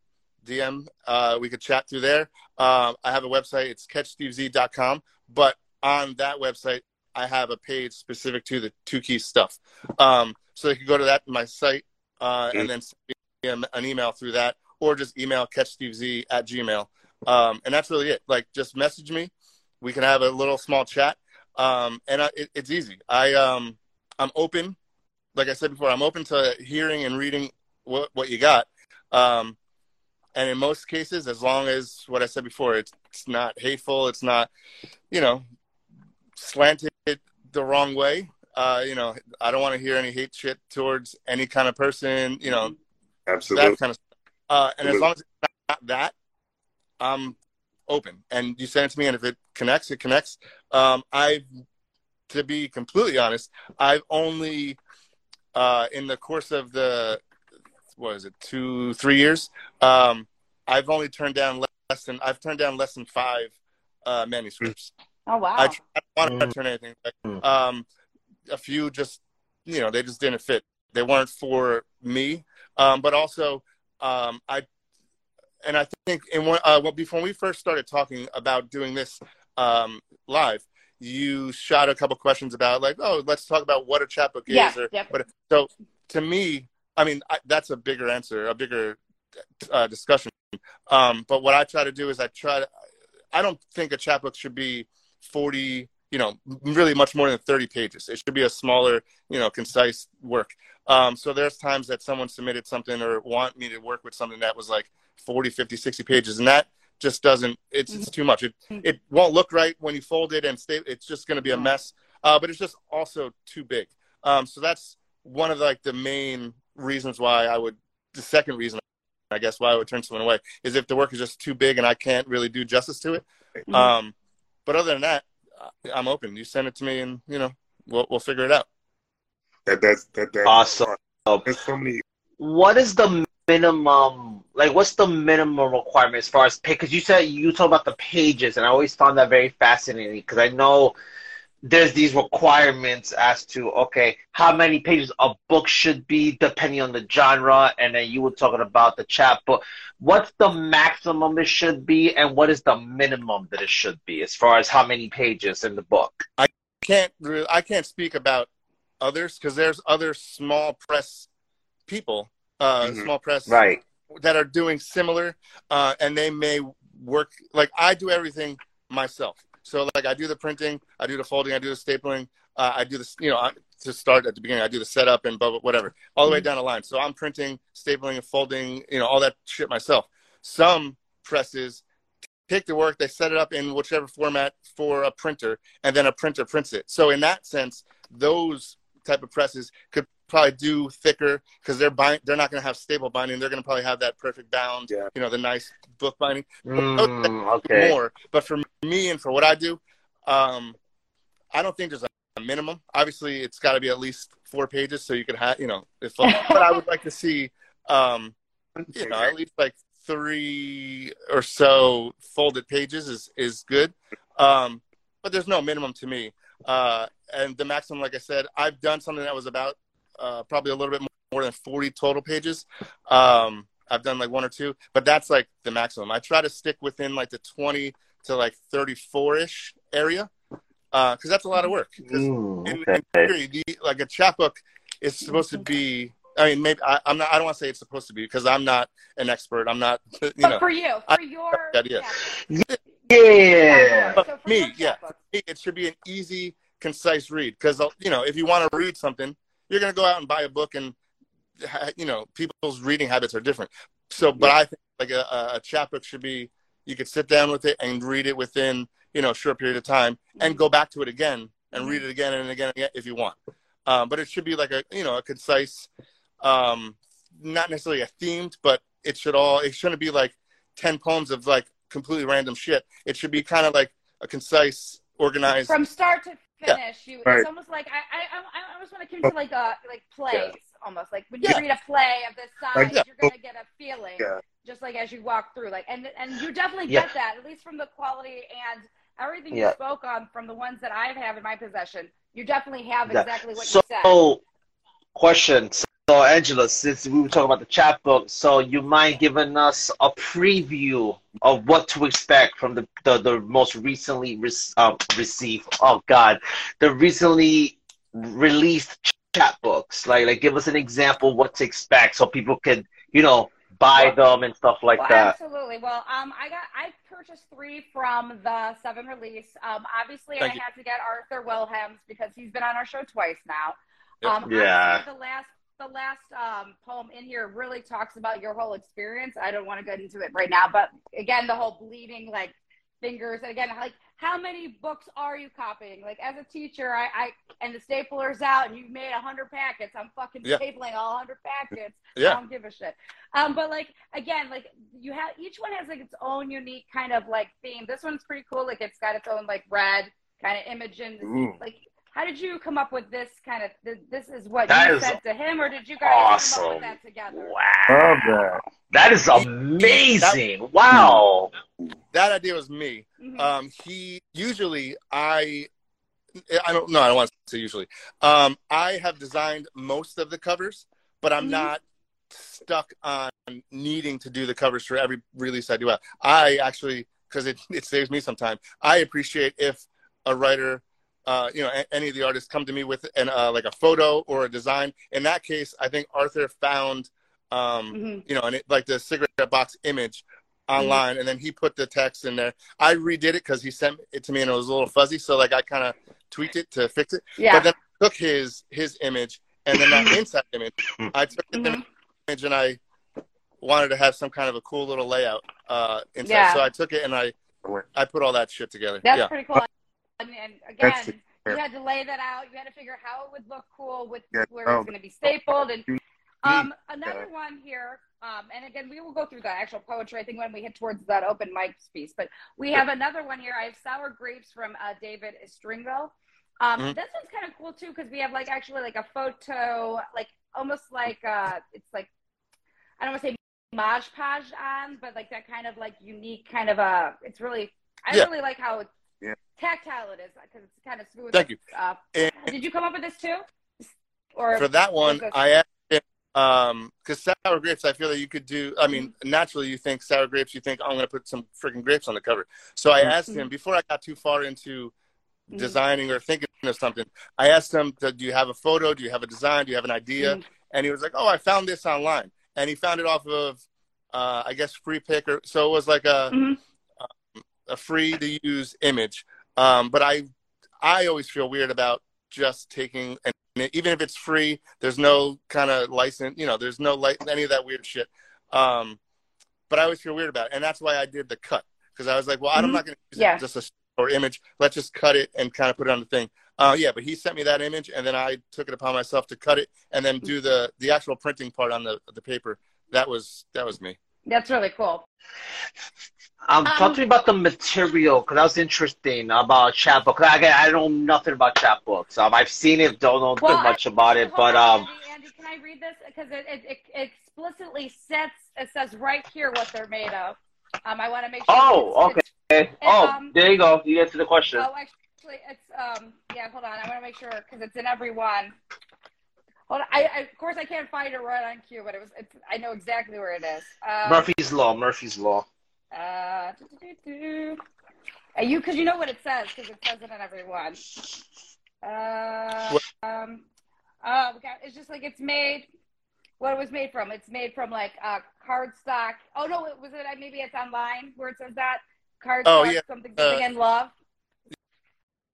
DM, uh, we could chat through there. Um, I have a website, it's catchstevez.com, but on that website, I have a page specific to the two key stuff. Um, so they can go to that my site uh, and then send me an- an email through that, or just email catchstevez at gmail. Um, and that's really it. Like, just message me. We can have a little small chat. Um, and I, it, it's easy. I, um, I'm open. Like I said before, I'm open to hearing and reading what, what you got. Um, and in most cases, as long as what I said before, it's, it's not hateful, it's not, you know, slanted the wrong way. Uh, you know, I don't want to hear any hate shit towards any kind of person. You know, Absolutely. that kind of stuff. Uh, and as long as it's not that, I'm open. And you send it to me, and if it connects, it connects. Um, I've, to be completely honest, I've only, uh, in the course of the, what is it, two, three years, um, I've only turned down less than, I've turned down less than five uh, manuscripts. Oh wow. I, tr- I don't want to turn anything back. Um, a few just, you know, they just didn't fit. They weren't for me. Um, but also, um, I, and I think in one, uh, well, before we first started talking about doing this um, live, you shot a couple questions about like, oh, let's talk about what a chapbook yeah. is, or Yep. but so to me, I mean, I, that's a bigger answer, a bigger uh, discussion. Um, but what I try to do is I try to. I don't think a chapbook should be forty. You know, really much more than thirty pages. It should be a smaller, you know, concise work. Um, so there's times that someone submitted something or want me to work with something that was like 40, 50, 60 pages, and that just doesn't. It's it's too much. It it won't look right when you fold it and stay. It's just going to be a mess. Uh, but it's just also too big. Um, so that's one of the, like the main reasons why I would. The second reason, I guess, why I would turn someone away is if the work is just too big and I can't really do justice to it. Mm-hmm. Um, but other than that, I'm open. You send it to me, and you know, we'll we'll figure it out. That that's that that's Awesome. There's so many. What is the minimum? Like, what's the minimum requirement as far as pay? Because you said you talk about the pages, and I always found that very fascinating. Because I know there's these requirements as to okay, how many pages a book should be depending on the genre, and then you were talking about the chapbook. What's the maximum it should be, and what is the minimum that it should be as far as how many pages in the book? I can't I can't speak about others because there's other small press people, uh, Mhm. small press Right. that are doing similar, uh, and they may work like I do everything myself. So like I do the printing, I do the folding, I do the stapling, uh, I do this, you know, I, to start at the beginning, I do the setup and blah, blah, whatever, all the way down the line. So I'm printing, stapling, and folding, you know, all that shit myself. Some presses take the work, they set it up in whichever format for a printer, and then a printer prints it. So in that sense, those type of presses could probably do thicker because they're bind, they're not going to have stable binding. They're going to probably have that perfect bound, Yeah. you know, the nice book binding Mm, okay. more. But for me and for what I do, um, I don't think there's a, minimum. Obviously, it's got to be at least four pages so you can have, you know, if, but I would like to see, um, you know, at least like three or so folded pages is is good. Um, but there's no minimum to me. Uh, and the maximum, like I said, I've done something that was about uh, probably a little bit more than 40 total pages. Um, I've done like one or two, but that's like the maximum. I try to stick within like the 20 to like 34 ish area uh, because that's a lot of work. In, okay. in theory, the, like a chapbook is supposed to be. I mean, maybe I, I'm not. I don't want to say it's supposed to be because I'm not an expert. I'm not. You But know, for you, I- for your idea. yeah. Yeah. So But for me, your yeah. chapbook. it should be an easy, concise read. Because uh, you know, if you want to read something, you're going to go out and buy a book, and ha- you know, people's reading habits are different. So, but I think like a, a- a chapbook should be, you could sit down with it and read it within you know a short period of time, and go back to it again and read it again and again and again if you want. Um, but it should be like a you know a concise, um, not necessarily a themed, but it should all it shouldn't be like ten poems of like completely random shit. It should be kind of like a concise, organized. from start to Yeah. finish. You, Right. it's almost like I, I, I, I almost want to akin to like a like plays, almost like when you Yeah. read a play of this size, Like, you're gonna get a feeling, Yeah. just like as you walk through. Like, and and you definitely Yeah. get that, at least from the quality and everything you spoke on from the ones that I have in my possession. You definitely have exactly what so, you said. So question. So, Angela, since we were talking about the chapbook, so you mind giving us a preview of what to expect from the the, the most recently re- um, received? Oh God, the recently released chapbooks. Like, like, give us an example what to expect, so people can, you know, buy them and stuff like well, that. absolutely. Well, um, I got I purchased three from the seven release. Um, obviously, Thank I you. had to get Arthur Wilhelms because he's been on our show twice now. Um, Yeah. the last the last um, poem in here really talks about your whole experience. I don't want to get into it right now, but again, the whole bleeding like fingers, and again, like how many books are you copying? Like as a teacher, I, I and the stapler's out, and you've made a hundred packets. I'm fucking Yeah. stapling all hundred packets. Yeah. I don't give a shit. Um, but like again, like you have each one has like its own unique kind of like theme. This one's pretty cool. Like it's got its own like red kind of image and like. How did you come up with this kind of? This is what That you is said to him, or did you guys come up with that together? Wow, that. that is amazing! Wow. that idea was me. Mhm. Um, he usually I I don't know. I don't want to say usually. Um, I have designed most of the covers, but I'm Mhm. not stuck on needing to do the covers for every release I do. I actually because it it saves me some time. I appreciate if a writer. Uh, you know, a- any of the artists come to me with an uh, like a photo or a design. In that case, I think Arthur found um, Mhm. you know, and it, like the cigarette box image online, and then he put the text in there. I redid it because he sent it to me and it was a little fuzzy, so like I kind of tweaked it to fix it. Yeah. But then I took his his image and then that inside image, I took the Mhm. image and I wanted to have some kind of a cool little layout uh, inside. Yeah. So I took it and I I put all that shit together. That's yeah. pretty cool. And, and again, you had to lay that out. You had to figure out how it would look cool with Yeah, where oh. it's going to be stapled. And um, another one here, um, and again, we will go through the actual poetry. I think when we hit towards that open mic piece, but we have another one here. I have sour grapes from uh, David Estringo. Um, Mhm. This one's kind of cool too because we have like actually like a photo, like almost like uh, it's like I don't want to say Mod Podge on, but like that kind of like unique kind of a. It's really I Yeah. really like how Yeah. Tactile it is because it's kind of smooth. Thank you. Uh, And did you come up with this too? Or for that one, I asked him um because sour grapes, I feel that you could do. I mean, Mm-hmm. naturally, you think sour grapes, you think oh, I'm going to put some freaking grapes on the cover. So I asked him before I got too far into Mhm. designing or thinking of something. I asked him, "Do you have a photo? Do you have a design? Do you have an idea?" Mhm. And he was like, "Oh, I found this online," and he found it off of, uh, I guess, Free Picker. So it was like a Mhm. a free to use image. Um, but I I always feel weird about just taking and even if it's free, there's no kind of license, you know, there's no like any of that weird shit. Um, but I always feel weird about it, and that's why I did the cut because I was like, well, I'm Mhm. not going to use Yeah. it just a or image. Let's just cut it and kind of put it on the thing. Uh, yeah, but he sent me that image, and then I took it upon myself to cut it and then do the the actual printing part on the the paper. That was that was me. That's really cool. Um, Um, talk to me about the material because that was interesting about chapbook. Again, I don't know nothing about chapbooks. Um, I've seen it, don't know Well, too much about it, but um, Andy, Andy, can I read this? Because it, it, it explicitly sets, it says right here what they're made of. Um, I want to make sure. Oh, it's- okay. it's- oh, um, there you go. You answered the question. Oh, actually, it's um. Yeah, hold on. I want to make sure because it's in every one. Hold on. I, I of course I can't find it right on cue, but it was. It's, I know exactly where it is. Um, Murphy's Law. Murphy's Law. Uh. Uh, you because you know what it says because it says it on every one. Uh, um, uh, got, it's just like it's made. What it was made from? It's made from like uh, cardstock. Oh no, it was it. Maybe it's online where it says that cardstock. Oh, yeah. something something Uh, in love.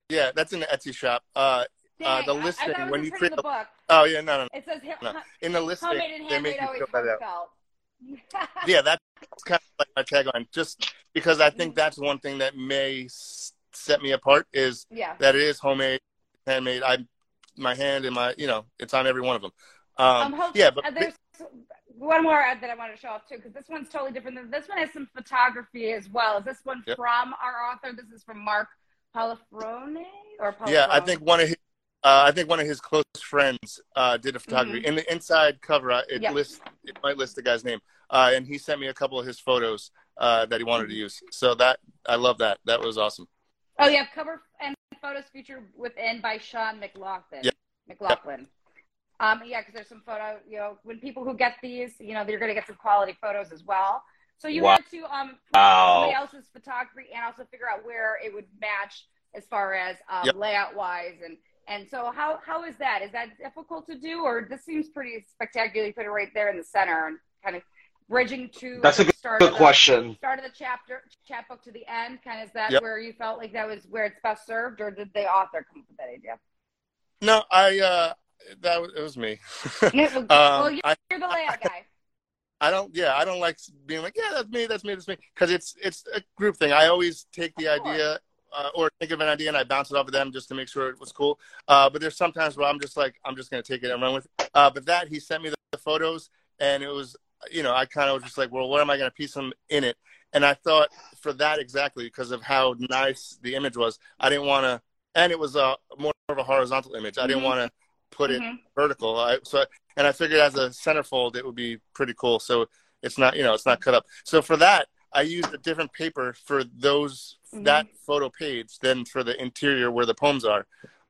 Yeah, that's in the Etsy shop. Uh, uh, Dang, the I- I, listing, it was when you print create the book. oh yeah, no, no, no. It says No. In the listing, homemade and they handmade, make you always that Yeah, that's kind of like my tagline. Just because I think that's one thing that may set me apart is yeah. that it is homemade, handmade. I, my hand and my, you know, it's on every one of them. Um, hold- yeah, but uh, there's one more ad that I want to show off too, because this one's totally different. Than, this one has some photography as well. Is this one Yep. from our author? This is from Mark Palafrone or Palafrone? yeah, I think one of his, uh, I think one of his close friends uh, did a photography. Mm-hmm. In the inside cover, uh, it Yep. lists, it might list the guy's name, uh, and he sent me a couple of his photos uh, that he wanted to use. So that I love that. That was awesome. Oh yeah, cover and photos featured within by Sean McLaughlin. Yep. McLaughlin. Um, yeah, because there's some photo. You know, when people who get these, you know, they're going to get some quality photos as well. So you Wow. had to um Wow. somebody else's photography and also figure out where it would match as far as um, Yep. layout wise and and so how how is that is that difficult to do or this seems pretty spectacular you put it right there in the center and kind of bridging to That's a good, start good of the, question. start of the chapter chapbook to the end kind of is that Yep. where you felt like that was where it's best served or did the author come up with that idea No, I uh, that was, it was me. well, Um, you're, I, you're the layout guy I don't. Yeah, I don't like being like, yeah, that's me, that's me, that's me, because it's it's a group thing. I always take the Of course. idea uh, or think of an idea and I bounce it off of them just to make sure it was cool. Uh, but there's sometimes where I'm just like, I'm just gonna take it and run with it. Uh, but that he sent me the, the photos and it was, you know, I kind of was just like, well, what am I gonna piece them in it? And I thought for that exactly because of how nice the image was, I didn't want to, and it was a more of a horizontal image. I didn't Mhm. want to put it Mhm. vertical. I, so, and I figured as a centerfold, it would be pretty cool. So it's not, you know, it's not cut up. So for that, I used a different paper for those Mhm. that photo page than for the interior where the poems are.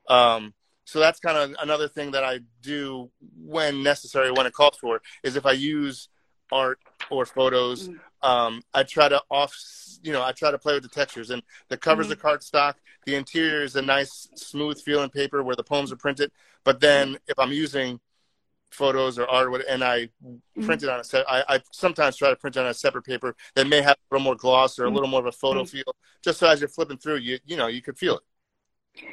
Um, so that's kind of another thing that I do when necessary, when it calls for, is if I use art or photos, Mhm. um, I try to off, you know, I try to play with the textures. And the covers Mhm. are cardstock. The interior is a nice, smooth feeling paper where the poems are printed. But then if I'm using photos or art, and I Mm-hmm. print it on a set. I, I sometimes try to print it on a separate paper that may have a little more gloss or a Mhm. little more of a photo Mhm. feel, just so as you're flipping through, you you know you could feel it.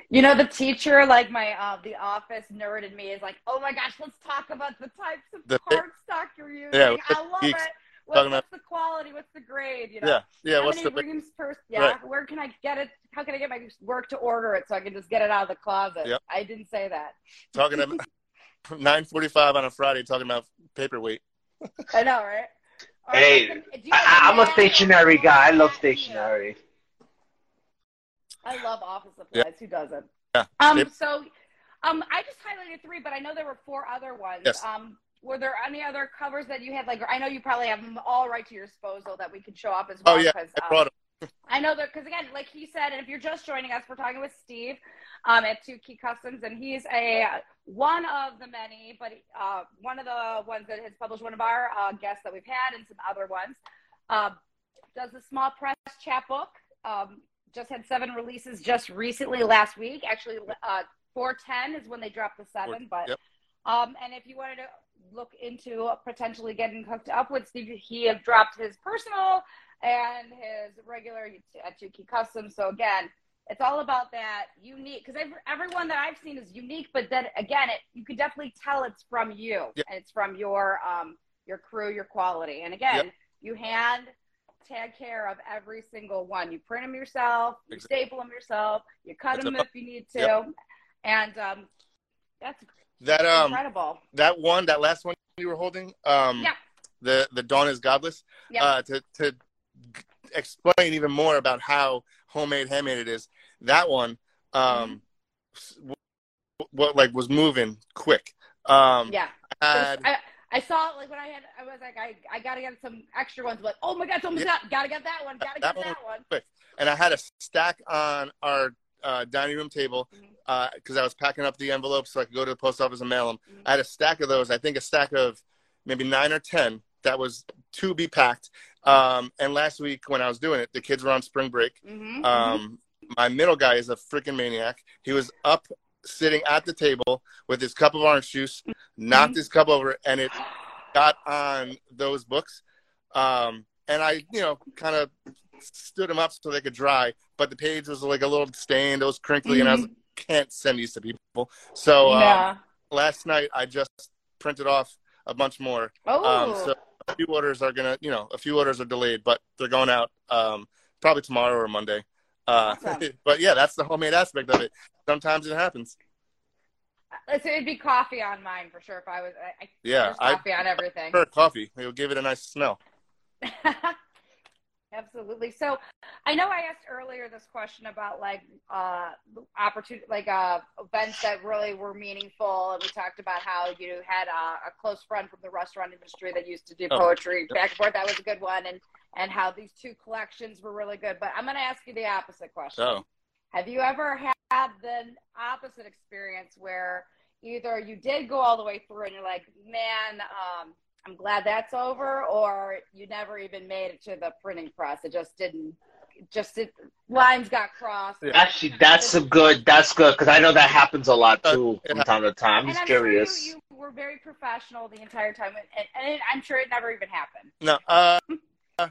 You know, the teacher, like my uh, the office nerd in me, is like, "Oh my gosh, let's talk about the types of The- cardstock you're using. Yeah, I love geeks it. What's, what's the quality? What's the grade? You know, Yeah, yeah. how What's many the reams per? Yeah, Right. where can I get it? How can I get my work to order it so I can just get it out of the closet? Yep. I didn't say that. talking about nine forty five on a Friday talking about paperweight. I know, right? Or Hey, like, do you have I, I'm a mat stationary guy. I love mat? stationery. I love office supplies. Who doesn't? Yeah. Um. Yep. So, um, I just highlighted three, but I know there were four other ones. Yes. Um. Were there any other covers that you had? Like, I know you probably have them all right to your disposal that we could show up as well. Oh yeah, 'cause, I um, brought 'em. I know that because again, like he said, and if you're just joining us, we're talking with Steve um, at Two Key Customs, and he's a one of the many, but uh, one of the ones that has published one of our uh, guests that we've had, and some other ones. Uh, does the small press chapbook? Um, just had seven releases just recently last week. Actually, uh, four ten is when they dropped the seven, but. Yep. Um, and if you wanted to look into potentially getting hooked up with Steve, he have dropped his personal and his regular at Two Key Custom. So again, it's all about that unique because everyone that I've seen is unique, but then again, it you can definitely tell it's from you Yep. and it's from your um your crew, your quality. And again, Yep. you hand take care of every single one. You print them yourself, you Exactly. staple them yourself, you cut That's them if you need to, Yep. and um, that's That um incredible. that one that last one you were holding um Yeah. the the dawn is godless Yep. uh to to g- explain even more about how homemade handmade it is that one um w- what like was moving quick um yeah. had, I, I saw it like when I had I was like I, I gotta get some extra ones but oh my god it's almost Yeah. out gotta get that one gotta That get that one Quick. and I had a stack on our uh, dining room table because I was packing up the envelopes so I could go to the post office and mail them. Mhm. I had a stack of those. I think a stack of maybe nine or ten that was to be packed. Um, and last week when I was doing it, the kids were on spring break. mm-hmm. Um, my middle guy is a freaking maniac. He was up sitting at the table with his cup of orange juice, knocked his cup over, and it got on those books. Um, and I, you know, kind of stood them up so they could dry, but the page was like a little stained, it was crinkly, and I was like, can't send these to people. So um, Mm-hmm. last night I just printed off a bunch more. oh Um, so a few orders are gonna, you know, a few orders are delayed, but they're going out um, probably tomorrow or Monday. Uh, Awesome. but yeah, that's the homemade aspect of it. Sometimes it happens. so it'd be coffee on mine for sure if I was I, I Yeah, there's I coffee on everything prefer coffee. It'll give it a nice smell. Absolutely. So I know I asked earlier this question about like uh opportunity like uh events that really were meaningful and we talked about how you had a, a close friend from the restaurant industry that used to do Oh, poetry yep. back and forth. That was a good one and and how these two collections were really good. But I'm gonna ask you the opposite question. Oh, Have you ever had the opposite experience where either you did go all the way through and you're like, man, um, I'm glad that's over, or you never even made it to the printing press? It just didn't. Just it, lines got crossed. Yeah. Actually, that's a good. That's good because I know that happens a lot too from time to time. I'm and just I'm curious. sure you, you were very professional the entire time, and, and I'm sure it never even happened. no, uh, uh,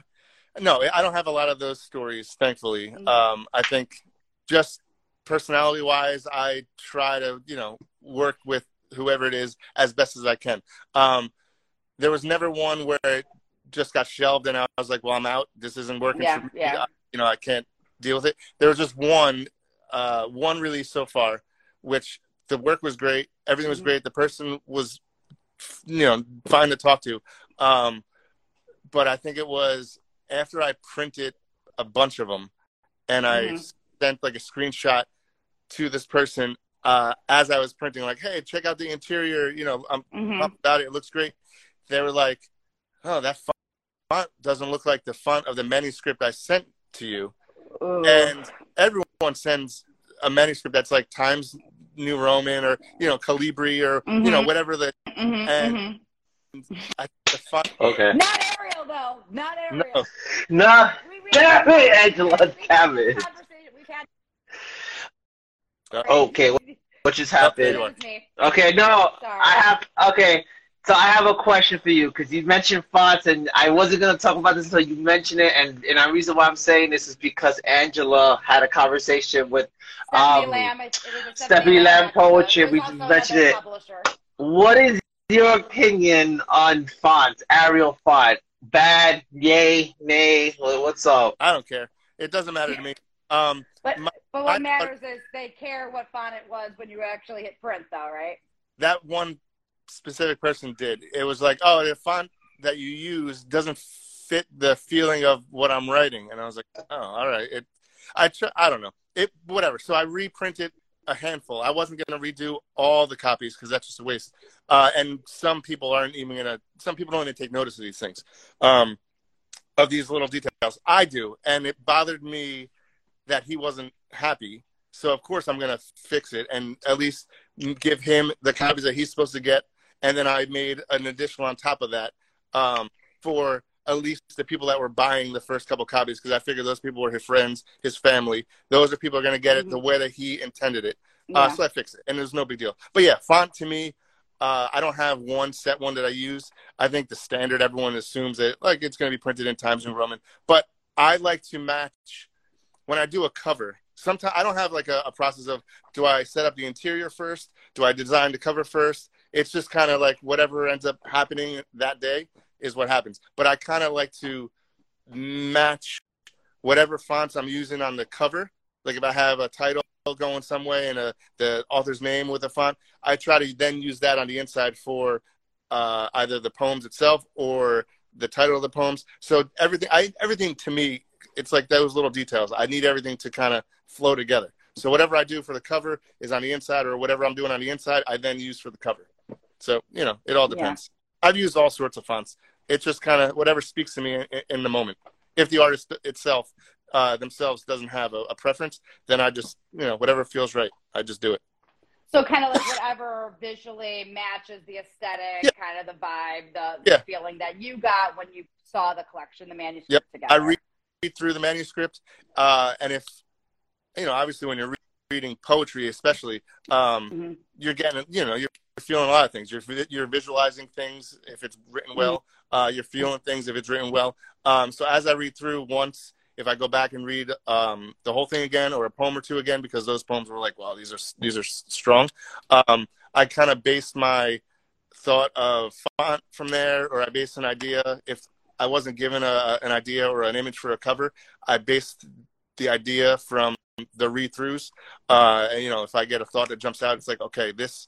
no, I don't have a lot of those stories, thankfully. Mhm. Um, I think just personality wise, I try to, you know, work with whoever it is as best as I can. Um, there was never one where it just got shelved and I was like, well, I'm out. This isn't working Yeah, for me. yeah. I- you know, I can't deal with it. There was just one, uh, one release so far, which the work was great. Everything was Mhm. great. The person was, you know, fine to talk to. Um, but I think it was after I printed a bunch of them and I Mhm. Sent like a screenshot to this person uh, as I was printing, like, hey, check out the interior. You know, I'm Mhm. pumped about it. It looks great. They were like, oh, that font doesn't look like the font of the manuscript I sent to you. Ooh. And everyone sends a manuscript that's like Times New Roman or, you know, Calibri or, you know, Mhm. whatever the, Mhm, and- mhm. I, the font. Okay. Not Arial though. Not Arial. No. Nah. We, we, Damn it, Angela, we've had damn it. conversation- We've had. Uh, Okay, what just happened? you are. Excuse me. Okay, no, Sorry. I have. Okay, So I have a question for you because you mentioned fonts, and I wasn't going to talk about this until you mentioned it. And and the reason why I'm saying this is because Angela had a conversation with Stephanie um, Lamb. It, it was a Stephanie Lamb episode. Poetry, It was we also mentioned it. publisher. What is your opinion on fonts, Arial font? Bad, yay, nay? What's up? I don't care. It doesn't matter to me. Um, But My- but what I- matters is they care what font it was when you actually hit print, though, right? that one specific person did. It was like, oh, the font that you use doesn't fit the feeling of what I'm writing, and I was like, oh, all right. It, I tr- I don't know. It whatever. So I reprinted a handful. I wasn't going to redo all the copies because that's just a waste. Uh, and some people aren't even going to. Some people don't even take notice of these things, um, of these little details. I do, and it bothered me that he wasn't happy. So of course I'm going to fix it and at least give him the copies that he's supposed to get, and then I made an additional on top of that um, for at least the people that were buying the first couple copies because I figured those people were his friends, his family. Those are people are going to get it the way that he intended it. Uh, so I fixed it, and there's no big deal. But yeah, font to me, uh, I don't have one set one that I use. I think the standard everyone assumes that like it's going to be printed in Times New Roman, but I like to match when I do a cover. Sometimes I don't have like a, a process of do I set up the interior first? Do I design the cover first? It's just kind of like whatever ends up happening that day is what happens. But I kind of like to match whatever fonts I'm using on the cover. Like if I have a title going some way and a, the author's name with a font, I try to then use that on the inside for uh, either the poems itself or the title of the poems. So everything, I everything to me, it's like those little details. I need everything to kind of flow together. So whatever I do for the cover is on the inside, or whatever I'm doing on the inside, I then use for the cover. So you know, it all Yeah. depends. I've used all sorts of fonts. It's just kind of whatever speaks to me in, in the moment. If the artist itself uh, themselves doesn't have a, a preference, then I just you know whatever feels right, I just do it. So kind of like whatever visually matches the aesthetic, Yeah. kind of the vibe, the, Yeah. feeling that you got when you saw the collection, the manuscript Yep. together. I read, read through the manuscript, uh, and if you know, obviously, when you're re- reading poetry, especially, um, Mhm. you're getting, you know, you're feeling a lot of things. You're you're visualizing things if it's written well. Uh, you're feeling things if it's written well. Um, so as I read through once, if I go back and read um, the whole thing again or a poem or two again, because those poems were like, wow, these are these are strong. Um, I kind of based my thought of font from there, or I based an idea. If I wasn't given a, an idea or an image for a cover, I based the idea from the read-throughs. Uh, and, you know, if I get a thought that jumps out, it's like, okay, this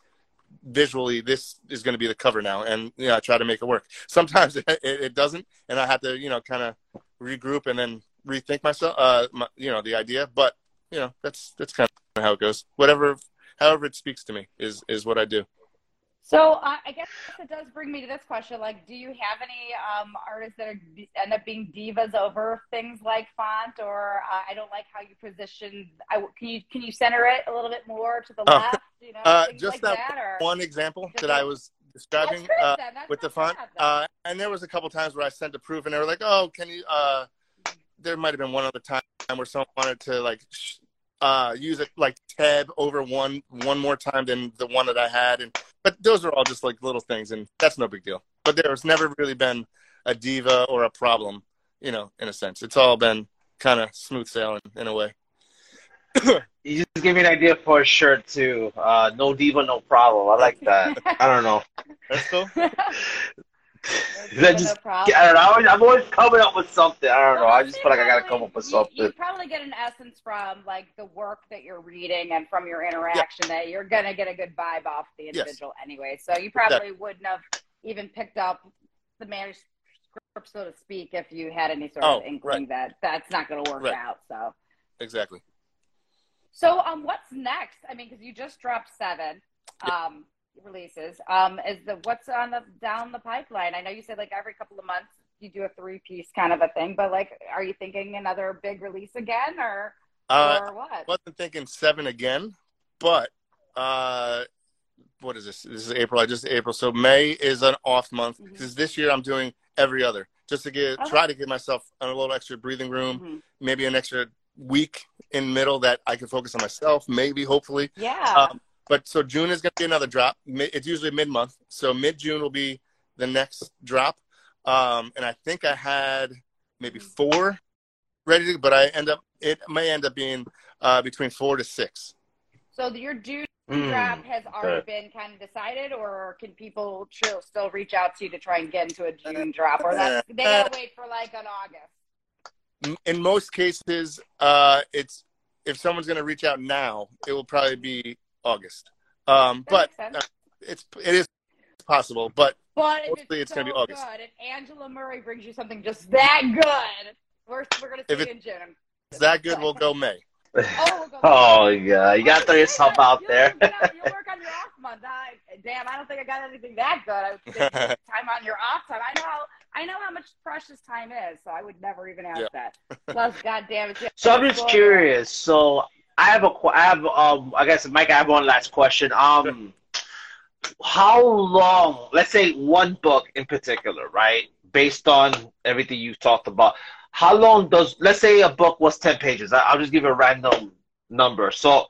visually, this is going to be the cover now, and yeah, I try to make it work. Sometimes it, it, it doesn't, and I have to, you know, kind of regroup and then rethink myself, uh, my, you know, the idea. But you know, that's that's kind of how it goes. Whatever, however it speaks to me is is what I do. So uh, I guess it does bring me to this question: like, do you have any um, artists that are, end up being divas over things like font, or uh, I don't like how you position? I, can you can you center it a little bit more to the Oh, left? You know, uh, just like that that, One example that I was describing. Good, uh, with the font. bad. Uh, and there was a couple times where I sent a proof, and they were like, "Oh, can you?" Uh, there might have been one other time where someone wanted to like sh- uh, use it like tab over one one more time than the one that I had, and but those are all just like little things, and that's no big deal. But there's never really been a diva or a problem, you know, in a sense. It's all been kind of smooth sailing in a way. You just gave me an idea for a shirt too. Uh, no diva, no problem. I like that. I don't know. That's cool. That just- no. I don't know. I always, I'm always coming up with something. I don't know. I just feel like I gotta come up with something. You probably get an essence from like the work that you're reading and from your interaction that you're gonna get a good vibe off the individual anyway. So you probably wouldn't have even picked up the manuscript, so to speak, if you had any sort Oh, of inkling that that's not gonna work Right. out. So. exactly. So, um, what's next? I mean, because you just dropped seven um, releases. Um, is the what's on the down the pipeline? I know you said like every couple of months you do a three piece kind of a thing, but like, are you thinking another big release again, or Uh, or what? wasn't thinking seven again, but uh, what is this? This is April. I just April, so May is an off month because this year I'm doing every other, just to get Okay. try to give myself a little extra breathing room, Mhm. maybe an extra week in middle that I can focus on myself, maybe hopefully. Yeah. Um, but so June is going to be another drop. It's usually mid month, so mid June will be the next drop. Um, and I think I had maybe four ready to, but I end up it may end up being uh, between four to six. So your June Mm, drop has already okay. been kind of decided, or can people still still reach out to you to try and get into a June drop, or that they gotta wait for like an August? in most cases, uh, it's if someone's going to reach out now, it will probably be August. Um, but uh, it's it is possible. But But if Mostly it's, it's gonna be August. Good, if Angela Murray brings you something just that good, we're we're gonna see If you it- in June. if that good, we'll go May. Oh, we'll go Oh yeah, you gotta throw yourself out you there. You work on your off month. I, damn, I don't think I got anything that good. I would think time on your off time. I know how I know how much precious time is, so I would never even ask Yeah. that. Plus, goddamn it. So I'm just curious. So I have a, I have, um, I guess, Mike, I have one last question. Um, how long? Let's say one book in particular, right? Based on everything you've talked about, how long does? Let's say a book was ten pages. I, I'll just give a random number. So,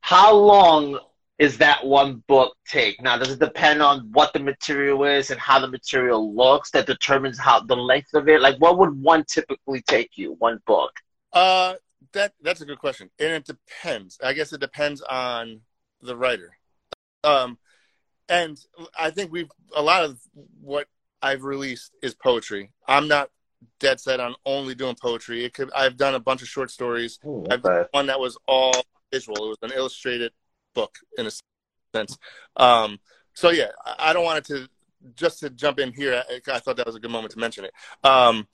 how long is that one book take? Now, does it depend on what the material is and how the material looks that determines how the length of it? Like, what would one typically take you? One book. Uh, that that's a good question, and it depends. I guess it depends on the writer. Um, and I think we've a lot of what I've released is poetry. I'm not dead set on only doing poetry. It could I've done a bunch of short stories. I've done one that was all visual. It was an illustrated book in a sense. Um, so yeah, I I don't want it to just to jump in here. I, I thought that was a good moment to mention it. Um,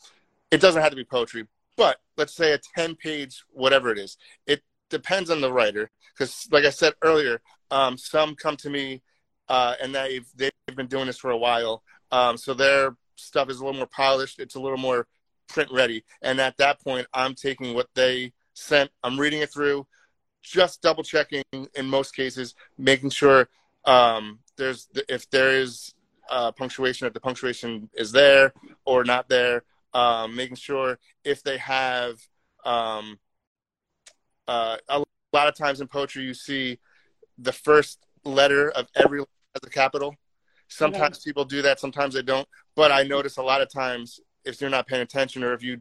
it doesn't have to be poetry, but let's say a 10 page, whatever it is, it depends on the writer. Because, like I said earlier, um, some come to me uh, and they've, they've been doing this for a while. Um, so their stuff is a little more polished, it's a little more print ready. And at that point, I'm taking what they sent, I'm reading it through, just double checking in most cases, making sure um, there's if there is uh, punctuation, if the punctuation is there or not there um, making sure if they have um, uh, a lot of times in poetry you see the first letter of every letter has a capital. Sometimes people do that sometimes they don't. But i notice a lot of times if you're not paying attention or if you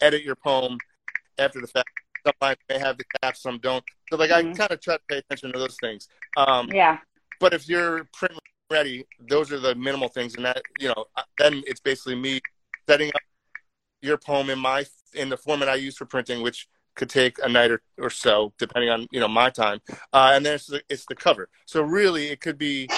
edit your poem after the fact some lines may have the caps some don't. So like i Mhm. kind of try to pay attention to those things. Um, Yeah. but if you're print ready, those are the minimal things, and that you know, then it's basically me setting up your poem in my in the format I use for printing, which could take a night or, or so, depending on you know my time. Uh, and then it's the, it's the cover. So really, it could be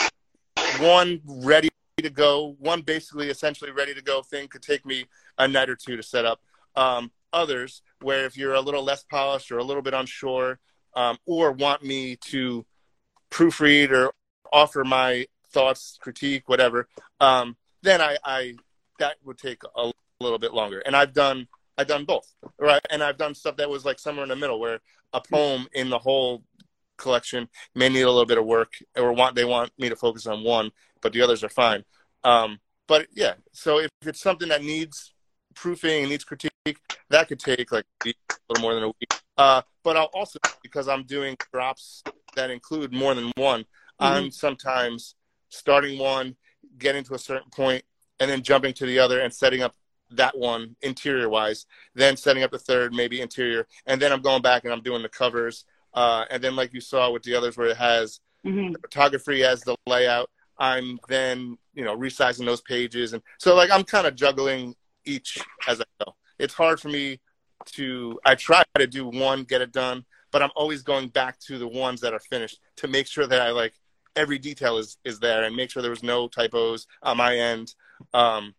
one ready to go, one basically essentially ready to go thing could take me a night or two to set up. Um, others where if you're a little less polished or a little bit unsure, um, or want me to proofread or offer my thoughts, critique, whatever, um, then I, I that would take a little bit longer. And I've done I've done both, right? And I've done stuff that was like somewhere in the middle, where a poem in the whole collection may need a little bit of work, or want they want me to focus on one, but the others are fine. Um, but yeah, so if it's something that needs proofing and needs critique, that could take like a week, a little more than a week. Uh, but I'll also because I'm doing drops that include more than one, I'm sometimes starting one, getting to a certain point, and then jumping to the other and setting up that one interior wise, then setting up the third, maybe interior, and then I'm going back and I'm doing the covers. Uh, and then, like you saw with the others, where it has Mhm. photography as the layout, I'm then you know resizing those pages, and so like I'm kind of juggling each as I go. It's hard for me to. I try to do one, get it done, but I'm always going back to the ones that are finished to make sure that I like every detail is is there and make sure there was no typos on my end. Um,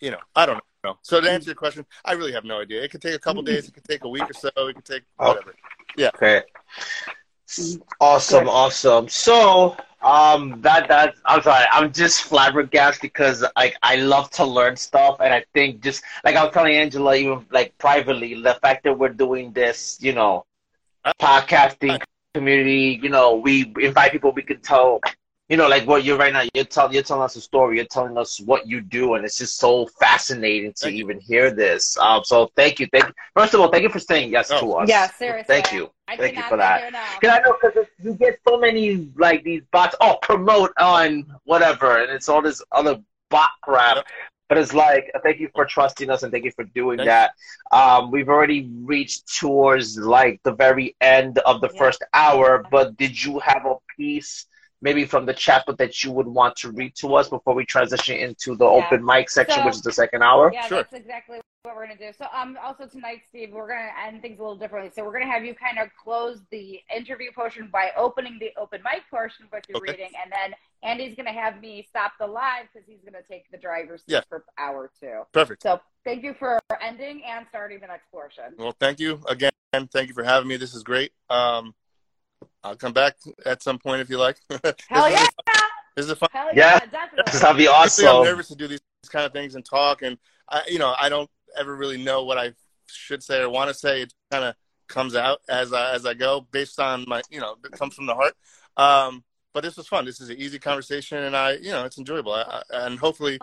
you know, I don't know. So to answer your question, I really have no idea. It could take a couple days. It could take a week or so. It could take whatever. Yeah. Okay. Awesome, awesome. So, um, that that I'm sorry, I'm just flabbergasted because like I love to learn stuff, and I think just like I was telling Angela, even like privately, the fact that we're doing this, you know, podcasting community, you know, we invite people we can tell, you know, like what you're right now. You're telling you're telling us a story. You're telling us what you do, and it's just so fascinating to Thank you. even hear this. Um, so thank you, thank you. First of all, thank you for saying yes Oh. to us. Yeah, seriously. Thank you. I Thank you for that. here. Cause I know because you get so many like these bots. Oh, promote on whatever, and it's all this other bot crap. Yep. But it's like, thank you for trusting us and thank you for doing Thank that. Um, we've already reached towards like the very end of the Yeah. first hour, but did you have a piece maybe from the chapter that you would want to read to us before we transition into the Yeah. open mic section, So- which is the second hour? Yeah, Sure. that's exactly what we're gonna do. So, um, also tonight, Steve, we're gonna end things a little differently. So, we're gonna have you kind of close the interview portion by opening the open mic portion with your Okay. reading, and then Andy's gonna have me stop the live because he's gonna take the driver's seat Yeah. for hour two. Perfect. So, thank you for ending and starting the next portion. Well, thank you again. Thank you for having me. This is great. Um, I'll come back at some point if you like. Hell this yeah! Is, this is a fun. Hell Yeah. yeah, definitely. That'd be Honestly, I'm nervous to do these kind of things and talk, and I, you know, I don't ever really know what I should say or want to say. It kind of comes out as I, as I go, based on my, you know, it comes from the heart. Um, but this was fun. This is an easy conversation, and I, you know, it's enjoyable. I, I, and hopefully,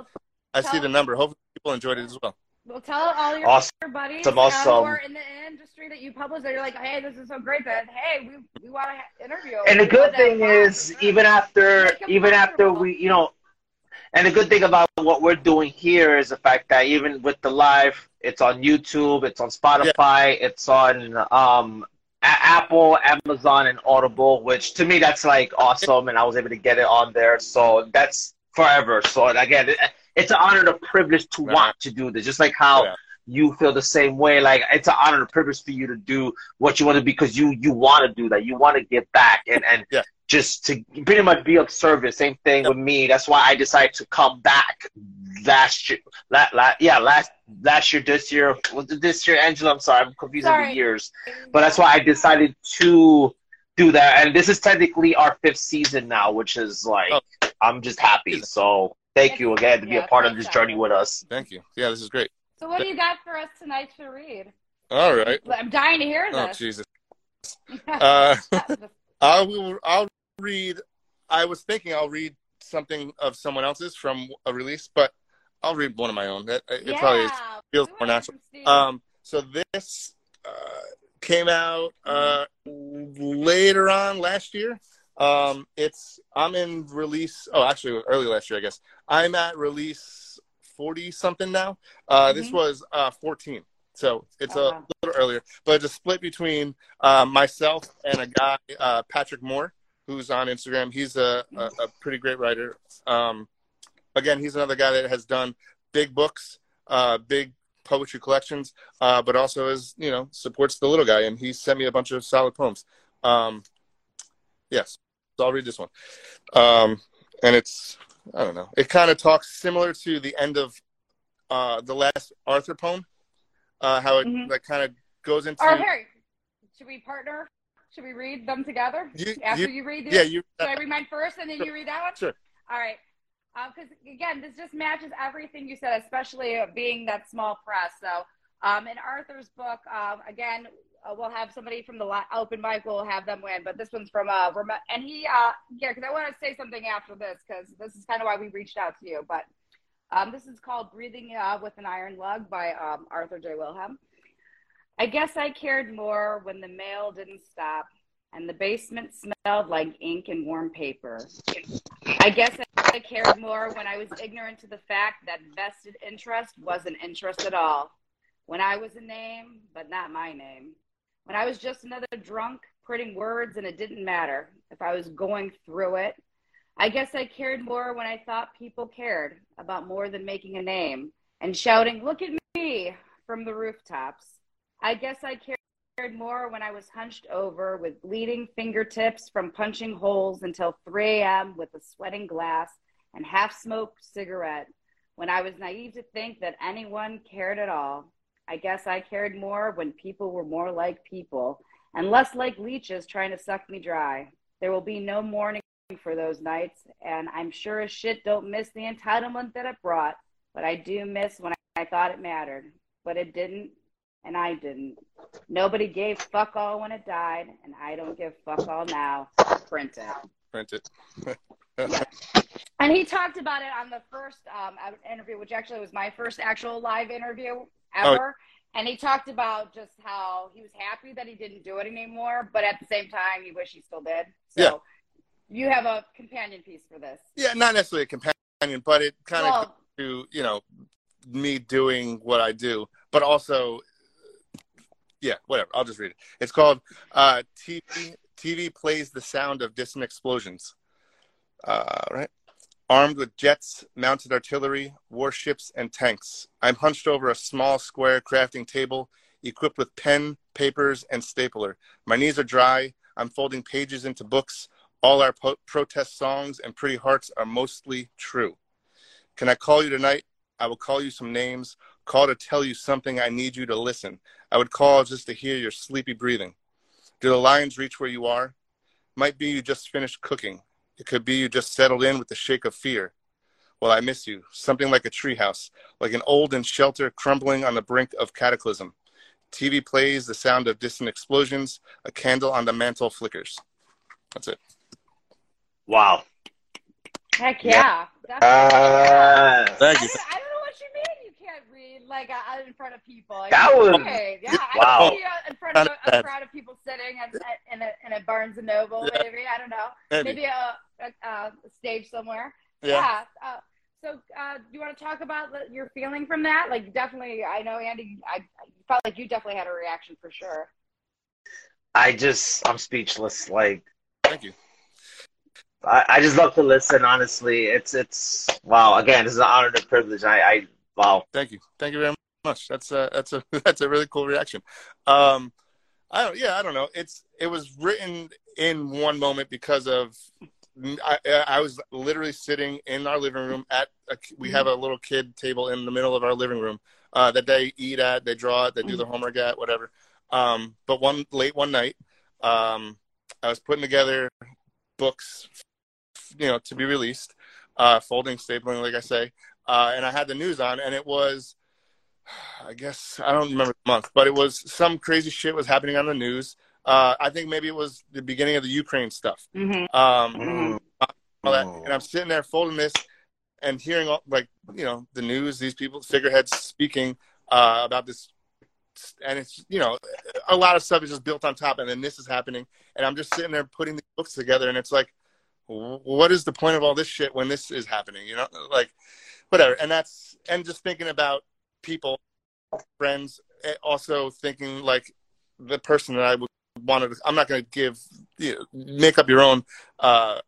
I see the number. Hopefully, people enjoyed it as well. Well, tell all your Awesome. buddies Awesome, awesome. who are in the industry that you publish that you're like, hey, this is so great that hey, we we want to interview. And the We good want to have thing fun. is, even after, even after we, you know, and the good thing about what we're doing here is the fact that even with the live, it's on YouTube, it's on Spotify, it's on um, Apple, Amazon, and Audible. Which to me, that's like awesome, and I was able to get it on there, so that's forever. So again, it, it's an honor and a privilege to Right. want to do this, just like how Yeah. you feel the same way. Like it's an honor and a privilege for you to do what you want to because you you want to do that. You want to give back and and Yeah. just to pretty much be of service. Same thing Yep. with me. That's why I decided to come back last year. La, la, yeah, last last year, this year, was this year, Angela? I'm sorry, I'm confusing Sorry. the years. But that's why I decided to do that. And this is technically our fifth season now, which is like Oh. I'm just happy. So thank you again to be Yeah, a part of it's this journey with us. Thank you. Yeah, this is great. So what do you got for us tonight to read? All right. I'm dying to hear Oh this. Jesus. Uh, I will. I'll read. I was thinking I'll read something of someone else's from a release, but I'll read one of my own. It, it probably is, feels We more natural. Um, so this uh, came out uh, later on last year. Um, it's I'm in release. Oh, actually, early last year, I guess. I'm at release forty something now. Uh, This Mhm. was uh, fourteen, so it's Oh, a little earlier. But it's a split between uh, myself and a guy, uh, Patrick Moore, who's on Instagram. He's a, a, a pretty great writer. Um, again, he's another guy that has done big books, uh, big poetry collections, uh, but also is you know supports the little guy, and he sent me a bunch of solid poems. Um, yes, so I'll read this one, um, and it's I don't know. It kind of talks similar to the end of uh, the last Arthur poem, uh, how it Mhm. like kind of goes into Or Harry, should we partner? Should we read them together You- after you- you, read? The, yeah you Should I read mine first and then Sure. you read that one? Sure. All right. Because again, this just matches everything you said, especially uh, being that small press. So, um, in Arthur's book, um, again, uh, we'll have somebody from the li- open mic. We'll have them win, but this one's from uh, Rem- and he, uh, yeah, because I want to say something after this because this is kind of why we reached out to you. But um, this is called "Breathing uh, with an Iron Lung" by um, Arthur J. Wilhelm. I guess I cared more when the mail didn't stop and the basement smelled like ink and warm paper. I guess I cared more when I was ignorant to the fact that vested interest wasn't interest at all. When I was a name, but not my name. When I was just another drunk putting words and it didn't matter if I was going through it. I guess I cared more when I thought people cared about more than making a name and shouting, Look at me from the rooftops. I guess I cared more when I was hunched over with bleeding fingertips from punching holes until 3 a.m. with a sweating glass and half smoked cigarette. When I was naive to think that anyone cared at all. I guess I cared more when people were more like people and less like leeches trying to suck me dry. There will be no mourning for those nights, and I'm sure as shit don't miss the entitlement that it brought, but I do miss when I thought it mattered. But it didn't, and I didn't. Nobody gave fuck all when it died, and I don't give fuck all now. Print it. print it. And he talked about it on the first um, interview, which actually was my first actual live interview ever. And he talked about just how he was happy that he didn't do it anymore, but at the same time, he wished he still did. So Yeah. you have a companion piece for this. Yeah, not necessarily a companion, but it kind of Well, to you know me doing what I do, but also yeah, whatever. I'll just read it. It's called uh, TV. TV plays the sound of distant explosions. Uh, right. Armed with jets, mounted artillery, warships, and tanks, I'm hunched over a small square crafting table equipped with pen, papers, and stapler. My knees are dry. I'm folding pages into books. All our po- protest songs and pretty hearts are mostly true. Can I call you tonight? I will call you some names, call to tell you something I need you to listen. I would call just to hear your sleepy breathing. Do the lions reach where you are? Might be you just finished cooking. It could be you just settled in with the shake of fear. Well, I miss you. Something like a treehouse, like an olden shelter crumbling on the brink of cataclysm. TV plays the sound of distant explosions. A candle on the mantle flickers. That's it. Wow. Heck yeah. That's- Uh, Thank I, you. don't, I don't know what you mean you can't read like uh, in front of people. Like, That was- great. yeah. Wow. I see you in front of a, a crowd of people sitting at, at, in, a, in a Barnes and Noble, Yeah. maybe I don't know, Maybe. maybe a, a, a stage somewhere. Yeah. Yeah. Uh, so, uh, do you want to talk about the, your feeling from that? Like, definitely, I know Andy. I, I felt like you definitely had a reaction for sure. I just, I'm speechless. Like, Thank you. I, I just love to listen. Honestly, it's, it's wow. Again, this is an honor and a privilege. I, I, wow. Thank you. Thank you very much. That's a that's a that's a really cool reaction. Um, I don't. Yeah, I don't know. It's it was written in one moment because of I, I was literally sitting in our living room at a, we have a little kid table in the middle of our living room uh, that they eat at, they draw at, they do their homework at, whatever. Um, but one late one night, um, I was putting together books, you know, to be released, uh, folding, stapling, like I say, uh, and I had the news on, and it was, I guess I don't remember the month, but it was some crazy shit was happening on the news. Uh, I think maybe it was the beginning of the Ukraine stuff. Mm-hmm. Um, Mm. all that, and I'm sitting there folding this and hearing all, like you know the news, these people, figureheads speaking uh, about this, and it's you know a lot of stuff is just built on top, and then this is happening, and I'm just sitting there putting the books together, and it's like, what is the point of all this shit when this is happening? You know, like whatever, and that's and just thinking about people, friends, eh, also thinking like the person that I would wanted. I'm not going to give you know, make up your own uh,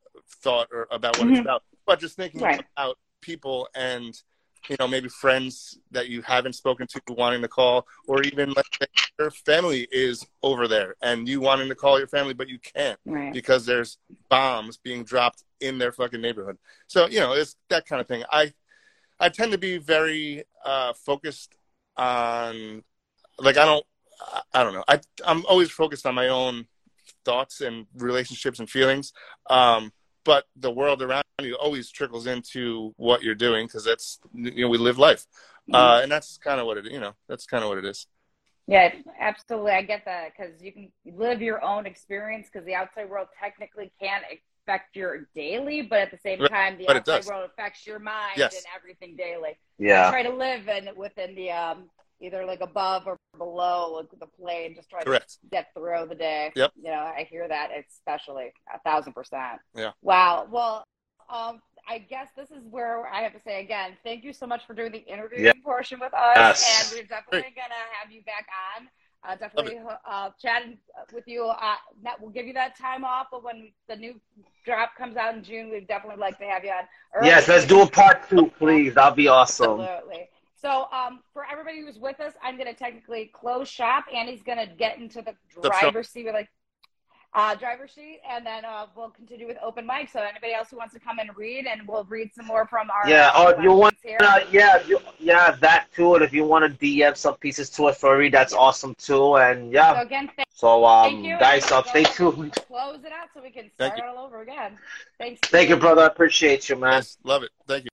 thought or about what it's Mhm. about, but just thinking Right. about people and you know maybe friends that you haven't spoken to wanting to call, or even let's say your family is over there and you wanting to call your family but you can't Right. because there's bombs being dropped in their fucking neighborhood. So you know it's that kind of thing. I I tend to be very uh, focused on like I don't I- don't know. I I'm always focused on my own thoughts and relationships and feelings. Um, but the world around you always trickles into what you're doing because that's you know we live life, uh, and that's kind of what it you know that's kind of what it is. Yeah, absolutely. I get that because you can live your own experience because the outside world technically can't affect your daily, but at the same time, the but outside does. world affects your mind Yes. and everything daily. Yeah. Try to live in within the um either like above or below like the plane. Just try Correct. to get through the day. Yep. You know, I hear that especially a thousand percent. Yeah. Wow. Well, um, I guess this is where I have to say again, thank you so much for doing the interviewing Yeah. portion with us, Yes. and we're definitely gonna have you back on. Uh, definitely uh, chatting with you. Uh, that we'll give you that time off, but when the new drop comes out in June, we'd definitely like to have you on. early. Yes, let's do a part two, please. That'll be awesome. Absolutely. So, um, for everybody who's with us, I'm going to technically close shop. Andy's going to get into the The driver's seat with like uh, driver's seat, and then uh, we'll continue with open mic. So, anybody else who wants to come and read, and we'll read some more from our Yeah, or if you want, here. uh, yeah, you, yeah, that too. And if you want to DM some pieces to us for read, that's awesome too. And So yeah, again, thank, so thank um, you. guys, uh, And stay we'll tuned. Close it out so we can start all over again. Thanks. Thank you, brother. I appreciate you, man. Yes, love it. Thank you.